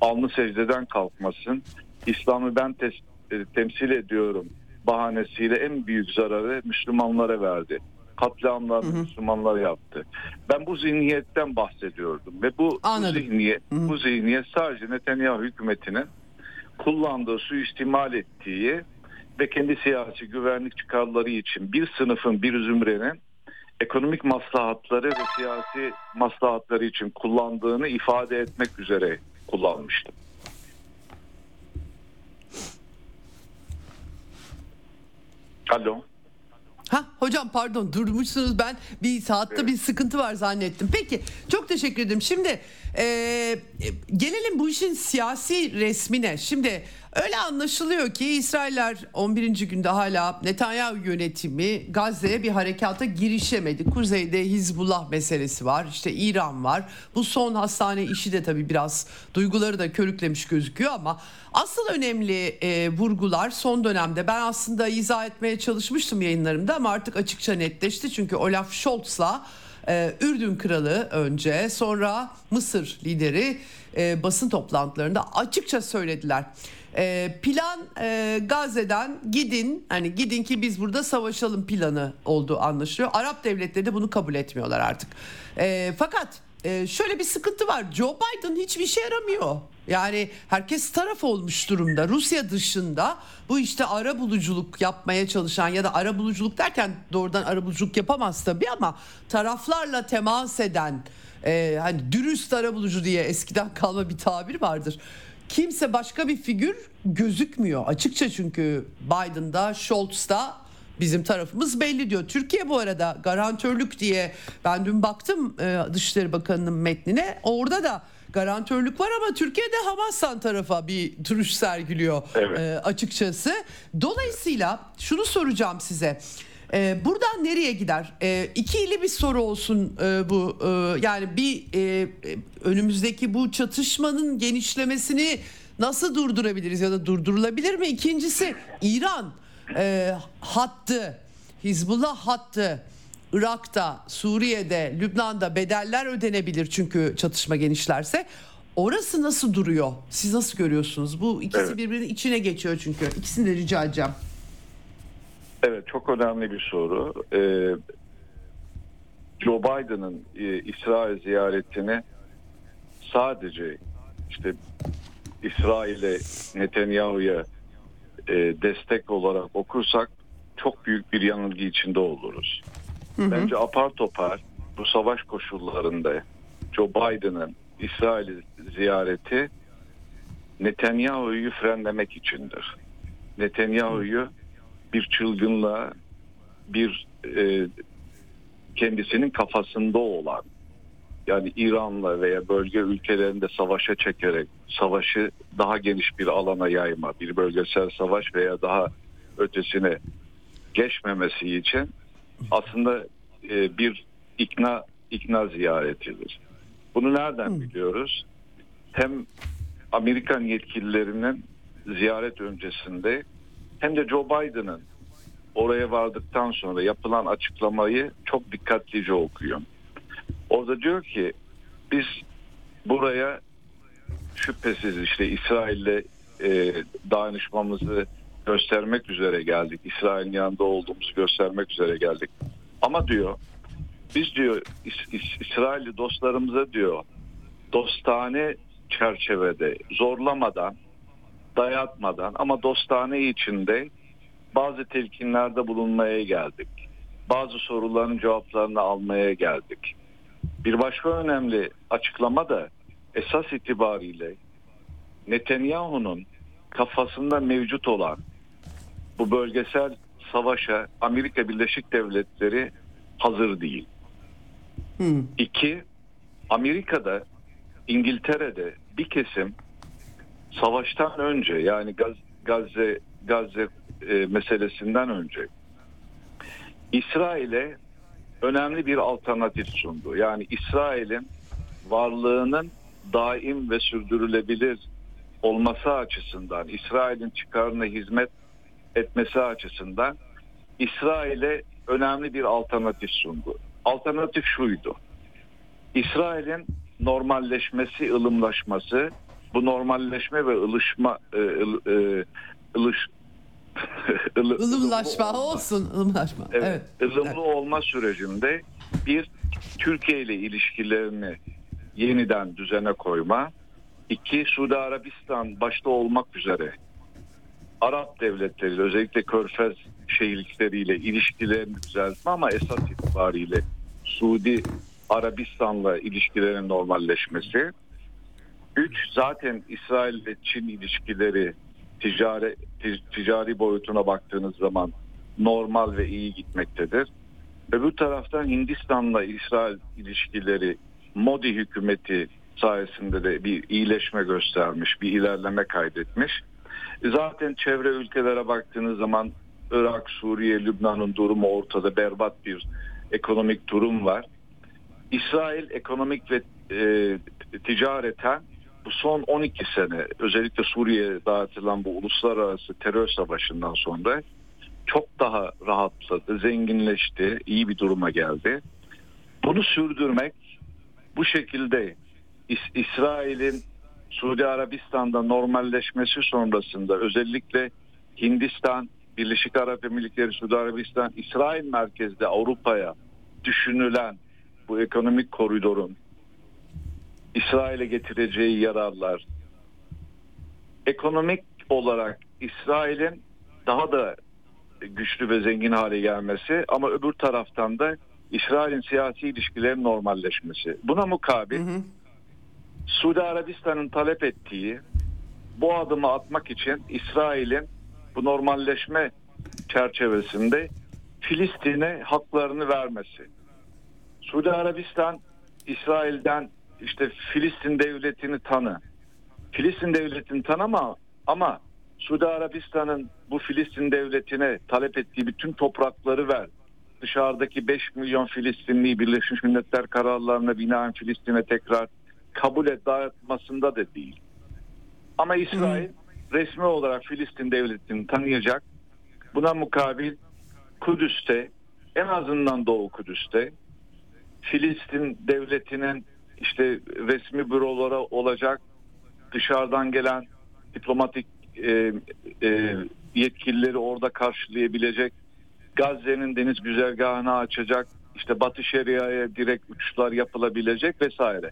alnı secdeden kalkmasın. İslam'ı ben tes, e, temsil ediyorum bahanesiyle en büyük zararı Müslümanlara verdi. Katliamlar Müslümanlar yaptı. Ben bu zihniyetten bahsediyordum ve bu, bu zihniyet hı hı. bu zihniyet sadece Netanyahu hükümetinin kullandığı, suistimal ettiği ve kendi siyasi güvenlik çıkarları için bir sınıfın, bir zümrenin ekonomik maslahatları ve siyasi maslahatları için kullandığını ifade etmek üzere kullanmıştım. Alo. Ha hocam pardon durmuşsunuz ben bir saatte evet. bir sıkıntı var zannettim. Peki çok teşekkür ederim. Şimdi e, gelelim bu işin siyasi resmine. Şimdi öyle anlaşılıyor ki İsrailler 11. günde hala Netanyahu yönetimi Gazze'ye bir harekata girişemedi. Kuzeyde Hizbullah meselesi var. işte İran var. Bu son hastane işi de tabii biraz duyguları da körüklemiş gözüküyor ama asıl önemli e, vurgular son dönemde ben aslında izah etmeye çalışmıştım yayınlarımda ama artık açıkça netleşti. Çünkü Olaf Scholz'la e, Ürdün kralı önce sonra Mısır lideri e, basın toplantılarında açıkça söylediler. E, plan e, Gazze'den gidin hani gidin ki biz burada savaşalım planı olduğu anlaşılıyor. Arap devletleri de bunu kabul etmiyorlar artık. E, fakat e, şöyle bir sıkıntı var. Joe Biden hiçbir işe yaramıyor. Yani herkes taraf olmuş durumda. Rusya dışında bu işte ara buluculuk yapmaya çalışan ya da ara buluculuk derken doğrudan ara buluculuk yapamaz tabii ama taraflarla temas eden e, hani dürüst ara bulucu diye eskiden <laughs> kalma bir tabir vardır. Kimse başka bir figür gözükmüyor açıkça çünkü Biden'da, Scholz'da bizim tarafımız belli diyor. Türkiye bu arada garantörlük diye ben dün baktım e, Dışişleri Bakanı'nın metnine orada da garantörlük var ama Türkiye'de Hamas'tan tarafa bir duruş sergiliyor evet. e, açıkçası. Dolayısıyla şunu soracağım size. Ee, buradan nereye gider? Ee, ikili bir soru olsun e, bu. E, yani bir e, önümüzdeki bu çatışmanın genişlemesini nasıl durdurabiliriz ya da durdurulabilir mi? İkincisi İran e, hattı, Hizbullah hattı Irak'ta, Suriye'de, Lübnan'da bedeller ödenebilir çünkü çatışma genişlerse. Orası nasıl duruyor? Siz nasıl görüyorsunuz? Bu ikisi Evet. birbirinin içine geçiyor çünkü. İkisini de rica edeceğim. Evet çok önemli bir soru. Ee, Joe Biden'ın e, İsrail ziyaretini sadece işte İsrail'e Netanyahu'ya e, destek olarak okursak çok büyük bir yanılgı içinde oluruz. Bence apar topar bu savaş koşullarında Joe Biden'ın İsrail ziyareti Netanyahu'yu frenlemek içindir. Netanyahu'yu bir çılgınlığa, bir e, kendisinin kafasında olan yani İran'la veya bölge ülkelerinde savaşa çekerek savaşı daha geniş bir alana yayma, bir bölgesel savaş veya daha ötesine geçmemesi için aslında e, bir ikna ikna ziyaretidir. Bunu nereden biliyoruz? Hem Amerikan yetkililerinin ziyaret öncesinde hem de Joe Biden'ın oraya vardıktan sonra yapılan açıklamayı çok dikkatlice okuyun. Orada diyor ki biz buraya şüphesiz işte İsrail'le e, dayanışmamızı göstermek üzere geldik. İsrail'in yanında olduğumuzu göstermek üzere geldik. Ama diyor biz diyor İs- İs- İsrailli dostlarımıza diyor dostane çerçevede zorlamadan dayatmadan ama dostane içinde bazı telkinlerde bulunmaya geldik. Bazı soruların cevaplarını almaya geldik. Bir başka önemli açıklama da esas itibariyle Netanyahu'nun kafasında mevcut olan bu bölgesel savaşa Amerika Birleşik Devletleri hazır değil. Hmm. İki, Amerika'da, İngiltere'de bir kesim savaştan önce yani Gaz, Gazze Gazze e, meselesinden önce İsrail'e önemli bir alternatif sundu. Yani İsrail'in varlığının daim ve sürdürülebilir olması açısından, İsrail'in çıkarına hizmet etmesi açısından İsrail'e önemli bir alternatif sundu. Alternatif şuydu. İsrail'in normalleşmesi, ılımlaşması, bu normalleşme ve ılışma, e, ıl- e, ılış, <laughs> ılı- Ilımlaşma ılımlı olsun. ılımlaşma. Evet. Evet, ılımlı olma sürecinde bir Türkiye ile ilişkilerini yeniden düzene koyma, iki Suudi Arabistan başta olmak üzere Arap devletleriyle özellikle Körfez şehirlikleriyle ilişkilerini düzeltme ama esas itibariyle Suudi Arabistan'la ilişkilerin normalleşmesi. Üç zaten İsrail ve Çin ilişkileri ticari, ti- ticari boyutuna baktığınız zaman normal ve iyi gitmektedir. Öbür taraftan Hindistan'la İsrail ilişkileri Modi hükümeti sayesinde de bir iyileşme göstermiş, bir ilerleme kaydetmiş. Zaten çevre ülkelere baktığınız zaman Irak, Suriye, Lübnan'ın durumu ortada berbat bir ekonomik durum var. İsrail ekonomik ve e, ticareten bu son 12 sene özellikle Suriye'ye dağıtılan bu uluslararası terör savaşından sonra çok daha rahatladı, zenginleşti, iyi bir duruma geldi. Bunu sürdürmek bu şekilde İs- İsrail'in Suudi Arabistan'da normalleşmesi sonrasında özellikle Hindistan, Birleşik Arap Emirlikleri, Suudi Arabistan, İsrail merkezde Avrupa'ya düşünülen bu ekonomik koridorun İsrail'e getireceği yararlar ekonomik olarak İsrail'in daha da güçlü ve zengin hale gelmesi ama öbür taraftan da İsrail'in siyasi ilişkilerin normalleşmesi. Buna mukabil Suudi Arabistan'ın talep ettiği bu adımı atmak için İsrail'in bu normalleşme çerçevesinde Filistin'e haklarını vermesi. Suudi Arabistan İsrail'den işte Filistin devletini tanı. Filistin devletini tanıma ama Suudi Arabistan'ın bu Filistin devletine talep ettiği bütün toprakları ver. Dışarıdaki 5 milyon Filistinliyi Birleşmiş Milletler kararlarına binaen Filistin'e tekrar kabul et dağıtmasında da değil. Ama İsrail resmi olarak Filistin devletini tanıyacak. Buna mukabil Kudüs'te en azından Doğu Kudüs'te Filistin devletinin işte resmi bürolara olacak, dışarıdan gelen diplomatik e, e, yetkilileri orada karşılayabilecek, Gazze'nin deniz güzergahını açacak, işte Batı Şeria'ya direkt uçuşlar yapılabilecek vesaire.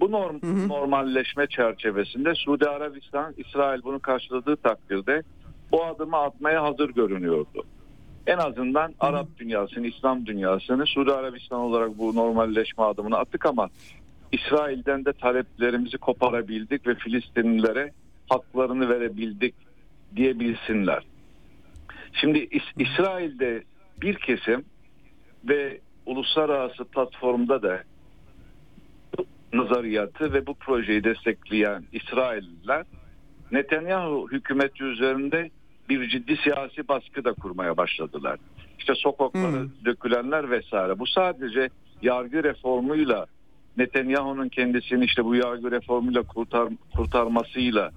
Bu norm, normalleşme çerçevesinde Suudi Arabistan, İsrail bunu karşıladığı takdirde bu adımı atmaya hazır görünüyordu. En azından Arap dünyasını, İslam dünyasını Suudi Arabistan olarak bu normalleşme adımını attık ama İsrail'den de taleplerimizi koparabildik ve Filistinlilere haklarını verebildik diyebilsinler. Şimdi İs- İsrail'de bir kesim ve uluslararası platformda da nazariyatı ve bu projeyi destekleyen İsrailliler Netanyahu hükümeti üzerinde bir ciddi siyasi baskı da kurmaya başladılar. İşte sokaklara dökülenler vesaire. Bu sadece yargı reformuyla Netanyahu'nun kendisini işte bu yargı reformuyla kurtar, kurtarmasıyla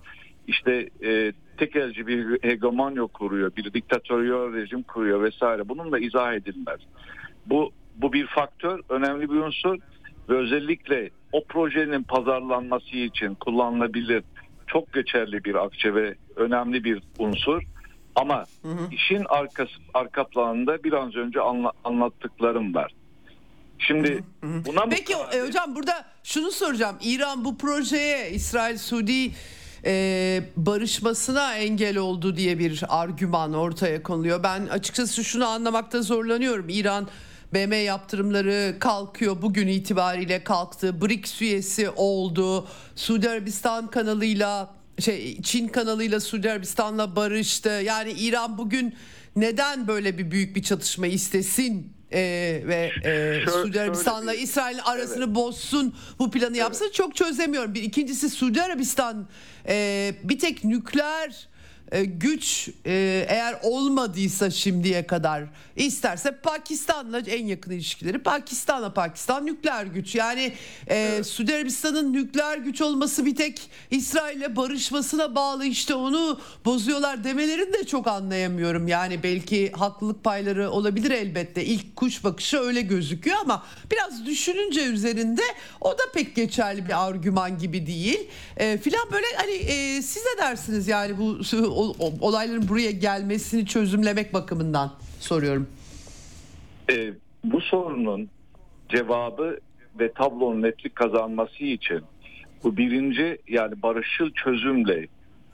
işte e, tekelci bir hegemonya kuruyor, bir diktatöryel rejim kuruyor vesaire. Bununla izah edilmez. Bu bu bir faktör, önemli bir unsur ve özellikle o projenin pazarlanması için kullanılabilir çok geçerli bir akçe ve önemli bir unsur. Ama işin arkası, arka planında biraz önce anla, anlattıklarım var. Şimdi buna Peki e, hocam burada şunu soracağım. İran bu projeye İsrail Suudi e, barışmasına engel oldu diye bir argüman ortaya konuluyor. Ben açıkçası şunu anlamakta zorlanıyorum. İran BM yaptırımları kalkıyor. Bugün itibariyle kalktı. BRICS üyesi oldu. Suudi Arabistan kanalıyla şey Çin kanalıyla Suudi Arabistan'la barıştı. Yani İran bugün neden böyle bir büyük bir çatışma istesin e, ve e, Suudi Arabistan'la İsrail'in arasını bozsun bu planı yapsın çok çözemiyorum. Bir ikincisi Suudi Arabistan e, bir tek nükleer güç e, eğer olmadıysa şimdiye kadar isterse Pakistan'la en yakın ilişkileri Pakistan'la Pakistan nükleer güç. Yani e, Suudi Arabistan'ın nükleer güç olması bir tek İsrail'le barışmasına bağlı işte onu bozuyorlar demelerini de çok anlayamıyorum. Yani belki haklılık payları olabilir elbette. İlk kuş bakışı öyle gözüküyor ama biraz düşününce üzerinde o da pek geçerli bir argüman gibi değil. E, filan böyle hani e, siz ne dersiniz yani bu olayların buraya gelmesini çözümlemek bakımından soruyorum. E, bu sorunun cevabı ve tablonun netlik kazanması için bu birinci yani barışçıl çözümle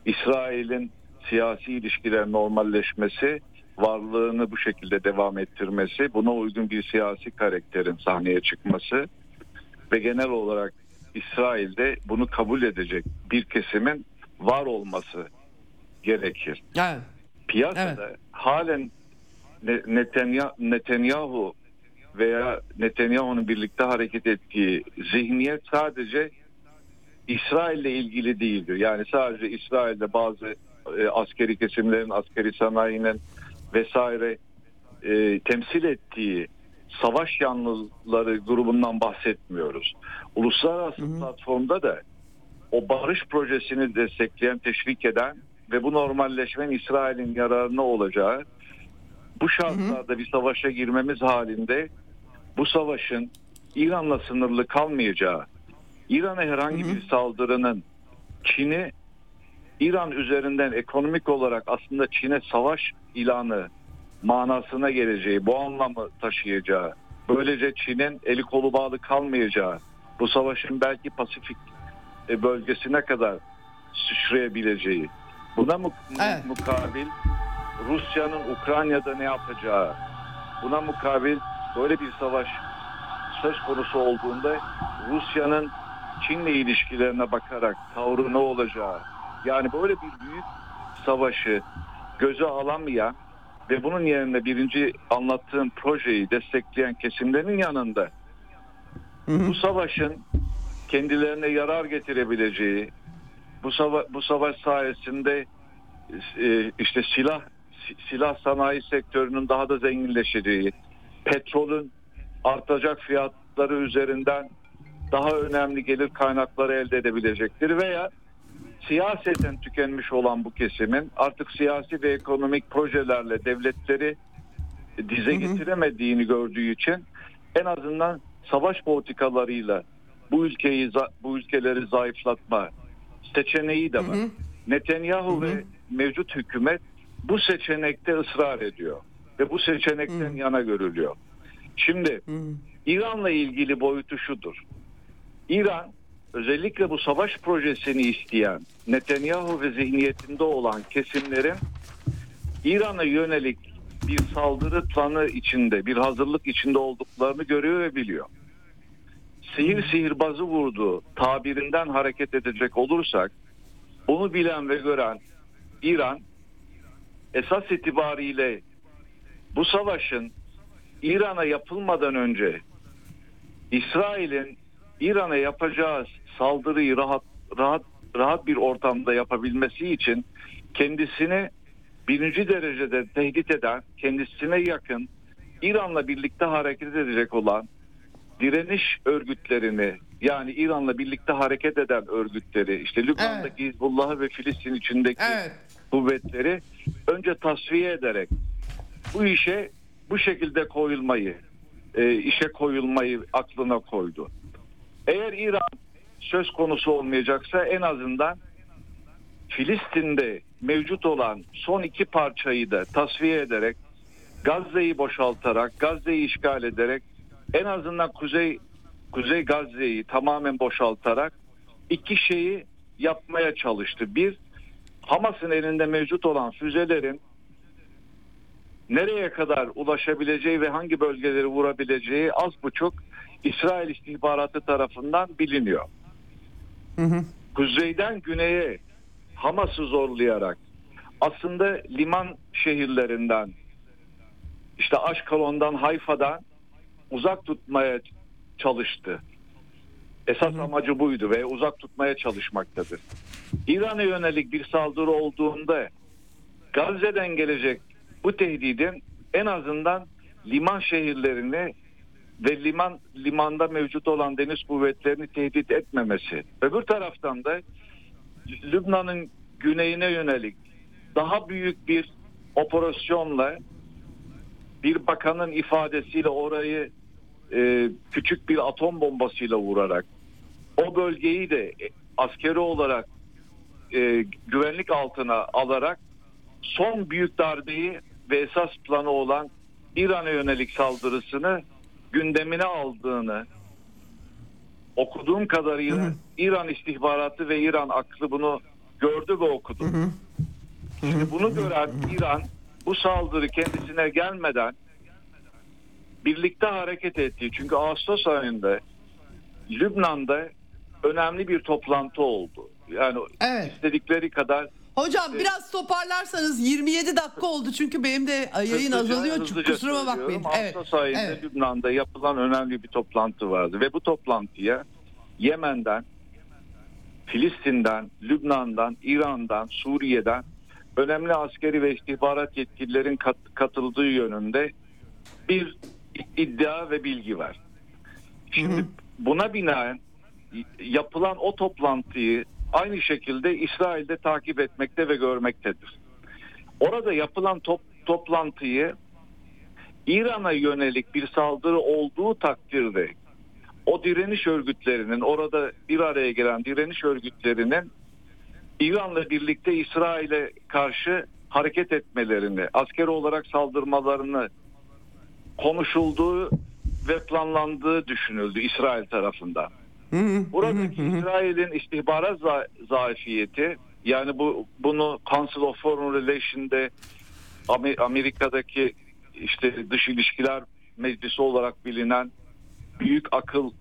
İsrail'in siyasi ilişkiler normalleşmesi, varlığını bu şekilde devam ettirmesi, buna uygun bir siyasi karakterin sahneye çıkması ve genel olarak İsrail'de bunu kabul edecek bir kesimin var olması gerekir Evet. piyasada halen Ne- Netanya- Netanyahu veya Netanyahu'nun birlikte hareket ettiği zihniyet sadece İsrail'le ilgili değildir. Yani sadece İsrail'de bazı e, askeri kesimlerin, askeri sanayinin vesaire e, temsil ettiği savaş yanlıları grubundan bahsetmiyoruz. Uluslararası platformda da o barış projesini destekleyen, teşvik eden ve bu normalleşmenin İsrail'in yararına olacağı bu şartlarda bir savaşa girmemiz halinde bu savaşın İran'la sınırlı kalmayacağı, İran'a herhangi bir saldırının Çin'i İran üzerinden ekonomik olarak aslında Çin'e savaş ilanı manasına geleceği, bu anlamı taşıyacağı, böylece Çin'in eli kolu bağlı kalmayacağı, bu savaşın belki Pasifik e, bölgesine kadar sıçrayabileceği, buna mu- Evet. mukabil Rusya'nın Ukrayna'da ne yapacağı, buna mukabil böyle bir savaş söz konusu olduğunda Rusya'nın Çin'le ilişkilerine bakarak tavrı ne olacağı, yani böyle bir büyük savaşı göze alamayan ve bunun yerine birinci anlattığım projeyi destekleyen kesimlerin yanında bu savaşın kendilerine yarar getirebileceği, bu savaş, bu savaş sayesinde e, işte silah si- silah sanayi sektörünün daha da zenginleşeceği, petrolün artacak fiyatları üzerinden daha önemli gelir kaynakları elde edebilecektir veya siyaseten tükenmiş olan bu kesimin artık siyasi ve ekonomik projelerle devletleri dize getiremediğini gördüğü için en azından savaş politikalarıyla bu ülkeyi bu ülkeleri zayıflatma seçeneği de var. Netanyahu ve mevcut hükümet bu seçenekte ısrar ediyor ve bu seçenekten yana görülüyor. Şimdi İran'la ilgili boyutu şudur. İran özellikle bu savaş projesini isteyen Netanyahu ve zihniyetinde olan kesimlerin İran'a yönelik bir saldırı planı içinde, bir hazırlık içinde olduklarını görüyor ve biliyor. Sihir sihirbazı vurdu tabirinden hareket edecek olursak bunu bilen ve gören İran esas itibariyle bu savaşın İran'a yapılmadan önce İsrail'in İran'a yapacağı saldırıyı rahat rahat rahat bir ortamda yapabilmesi için kendisini birinci derecede tehdit eden, kendisine yakın İran'la birlikte hareket edecek olan direniş örgütlerini yani İran'la birlikte hareket eden örgütleri işte Lübnan'daki Hizbullah'ı ve Filistin içindeki Evet. kuvvetleri önce tasfiye ederek bu işe bu şekilde koyulmayı e, işe koyulmayı aklına koydu. Eğer İran söz konusu olmayacaksa en azından Filistin'de mevcut olan son iki parçayı da tasfiye ederek Gazze'yi boşaltarak, Gazze'yi işgal ederek en azından Kuzey Kuzey Gazze'yi tamamen boşaltarak iki şeyi yapmaya çalıştı. Bir, Hamas'ın elinde mevcut olan füzelerin nereye kadar ulaşabileceği ve hangi bölgeleri vurabileceği az buçuk İsrail istihbaratı tarafından biliniyor. Kuzeyden güneye Hamas'ı zorlayarak aslında liman şehirlerinden işte Aşkalon'dan Hayfa'dan uzak tutmaya çalıştı. Esas amacı buydu ve uzak tutmaya çalışmaktadır. İran'a yönelik bir saldırı olduğunda Gazze'den gelecek bu tehdidin en azından liman şehirlerini ve liman limanda mevcut olan deniz kuvvetlerini tehdit etmemesi. Öbür taraftan da Lübnan'ın güneyine yönelik daha büyük bir operasyonla bir bakanın ifadesiyle orayı e, küçük bir atom bombasıyla vurarak o bölgeyi de askeri olarak e, güvenlik altına alarak son büyük darbeyi ve esas planı olan İran'a yönelik saldırısını gündemine aldığını okuduğum kadarıyla İran istihbaratı ve İran aklı bunu gördü ve okudu. Şimdi bunu gören İran bu saldırı kendisine gelmeden birlikte hareket etti. Çünkü Ağustos ayında Lübnan'da önemli bir toplantı oldu. Yani Evet. istedikleri kadar Hocam biraz toparlarsanız 27 dakika oldu çünkü benim de yayın Hızlıca- azalıyor. hızlıca Kusuruma bakmayın. Evet. Ağustos ayında Evet. Lübnan'da yapılan önemli bir toplantı vardı ve bu toplantıya Yemen'den, Filistin'den, Lübnan'dan, İran'dan, Suriye'den önemli askeri ve istihbarat yetkililerin kat- katıldığı yönünde bir iddia ve bilgi var. Şimdi buna binaen yapılan o toplantıyı aynı şekilde İsrail'de takip etmekte ve görmektedir. Orada yapılan top, toplantıyı İran'a yönelik bir saldırı olduğu takdirde o direniş örgütlerinin orada bir araya gelen direniş örgütlerinin İran'la birlikte İsrail'e karşı hareket etmelerini, askeri olarak saldırmalarını konuşulduğu ve planlandığı düşünüldü İsrail tarafından. Buradaki İsrail'in istihbarat za- zafiyeti yani bu bunu Council of Foreign Relations'de Amer- Amerika'daki işte dış ilişkiler meclisi olarak bilinen büyük akıl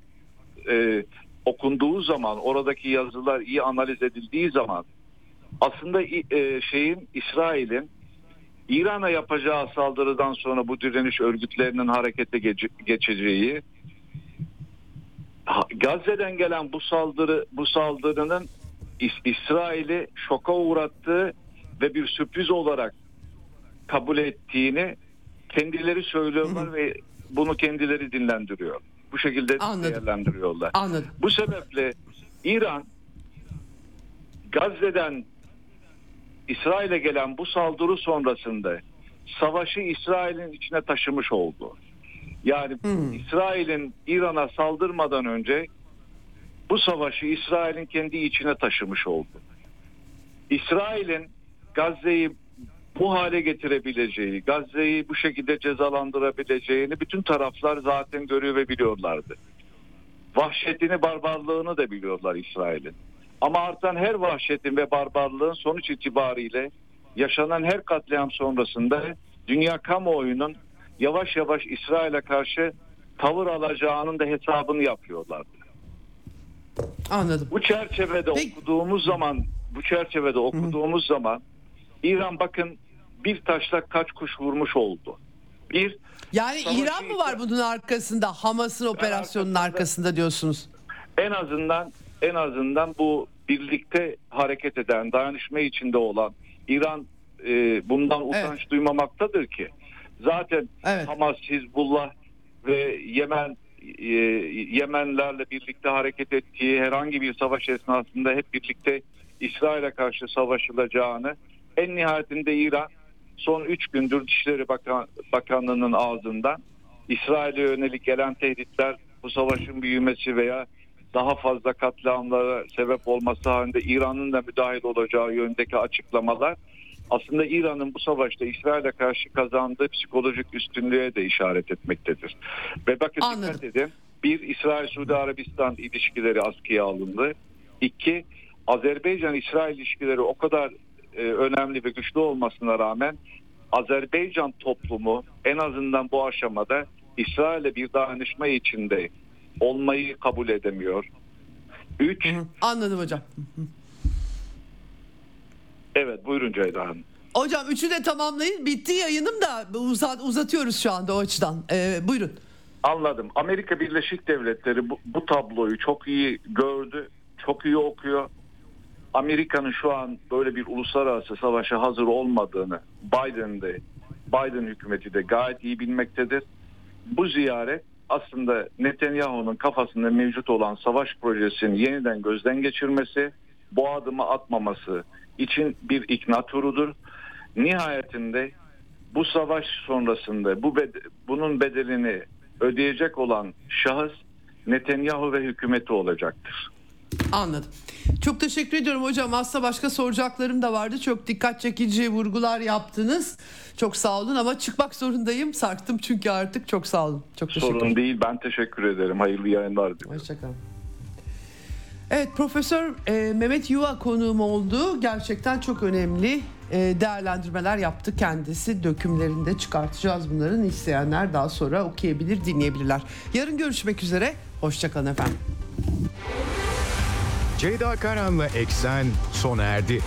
e, okunduğu zaman oradaki yazılar iyi analiz edildiği zaman aslında e, şeyin İsrail'in İran'a yapacağı saldırıdan sonra bu direniş örgütlerinin harekete geçeceği Gazze'den gelen bu saldırı bu saldırının İs- İsrail'i şoka uğrattığı ve bir sürpriz olarak kabul ettiğini kendileri söylüyorlar ve bunu kendileri dinlendiriyor. Bu şekilde Anladım. değerlendiriyorlar. Anladım. Bu sebeple İran Gazze'den İsrail'e gelen bu saldırı sonrasında savaşı İsrail'in içine taşımış oldu. Yani İsrail'in İran'a saldırmadan önce bu savaşı İsrail'in kendi içine taşımış oldu. İsrail'in Gazze'yi bu hale getirebileceği, Gazze'yi bu şekilde cezalandırabileceğini bütün taraflar zaten görüyor ve biliyorlardı. Vahşetini, barbarlığını da biliyorlar İsrail'in. Ama artan her vahşetin ve barbarlığın sonuç itibariyle yaşanan her katliam sonrasında dünya kamuoyunun yavaş yavaş İsrail'e karşı tavır alacağının da hesabını yapıyorlardı. Anladım. Bu çerçevede Peki. okuduğumuz zaman bu çerçevede okuduğumuz zaman İran bakın bir taşla kaç kuş vurmuş oldu. Bir Yani İran mı var bunun arkasında? Hamas'ın operasyonunun arkasında- arkasında diyorsunuz. en azından en azından bu birlikte hareket eden, dayanışma içinde olan İran e, bundan utanç duymamaktadır ki. Zaten Evet. Hamas, Hizbullah ve Yemen e, Yemenlerle birlikte hareket ettiği herhangi bir savaş esnasında hep birlikte İsrail'e karşı savaşılacağını en nihayetinde İran son 3 gündür Dışişleri Bakan, Bakanlığı'nın ağzından İsrail'e yönelik gelen tehditler bu savaşın büyümesi veya daha fazla katliamlara sebep olması halinde İran'ın da müdahil olacağı yönündeki açıklamalar aslında İran'ın bu savaşta İsrail'e karşı kazandığı psikolojik üstünlüğe de işaret etmektedir. Ve bakın Anladım. dikkat edin. Bir İsrail-Suudi Arabistan ilişkileri askıya alındı. İki Azerbaycan-İsrail ilişkileri o kadar e, önemli ve güçlü olmasına rağmen Azerbaycan toplumu en azından bu aşamada İsrail'e bir dayanışma içinde olmayı kabul edemiyor. Üç, Anladım hocam. evet buyurun Ceyda Hanım. Hocam üçü de tamamlayın. Bitti yayınım da uzat, uzatıyoruz şu anda o açıdan. Ee, buyurun. Anladım. Amerika Birleşik Devletleri bu, bu tabloyu çok iyi gördü, çok iyi okuyor. Amerika'nın şu an böyle bir uluslararası savaşa hazır olmadığını Biden'de, Biden hükümeti de gayet iyi bilmektedir. Bu ziyaret aslında Netanyahu'nun kafasında mevcut olan savaş projesini yeniden gözden geçirmesi, bu adımı atmaması için bir ikna turudur. Nihayetinde bu savaş sonrasında bu bed- bunun bedelini ödeyecek olan şahıs Netanyahu ve hükümeti olacaktır. Anladım. Çok teşekkür ediyorum hocam. Aslında başka soracaklarım da vardı. Çok dikkat çekici vurgular yaptınız. Çok sağ olun ama çıkmak zorundayım. Sarktım çünkü artık. Çok sağ olun. Çok teşekkür. Sorun değil. Ben teşekkür ederim. Hayırlı yayınlar diliyorum. Hoşçakalın. Evet Profesör e, Mehmet Yuva konuğum oldu. Gerçekten çok önemli e, değerlendirmeler yaptı kendisi. Dökümlerinde çıkartacağız bunların. İsteyenler daha sonra okuyabilir, dinleyebilirler. Yarın görüşmek üzere. Hoşçakalın efendim. Ceyda Karan'la Eksen sona erdi.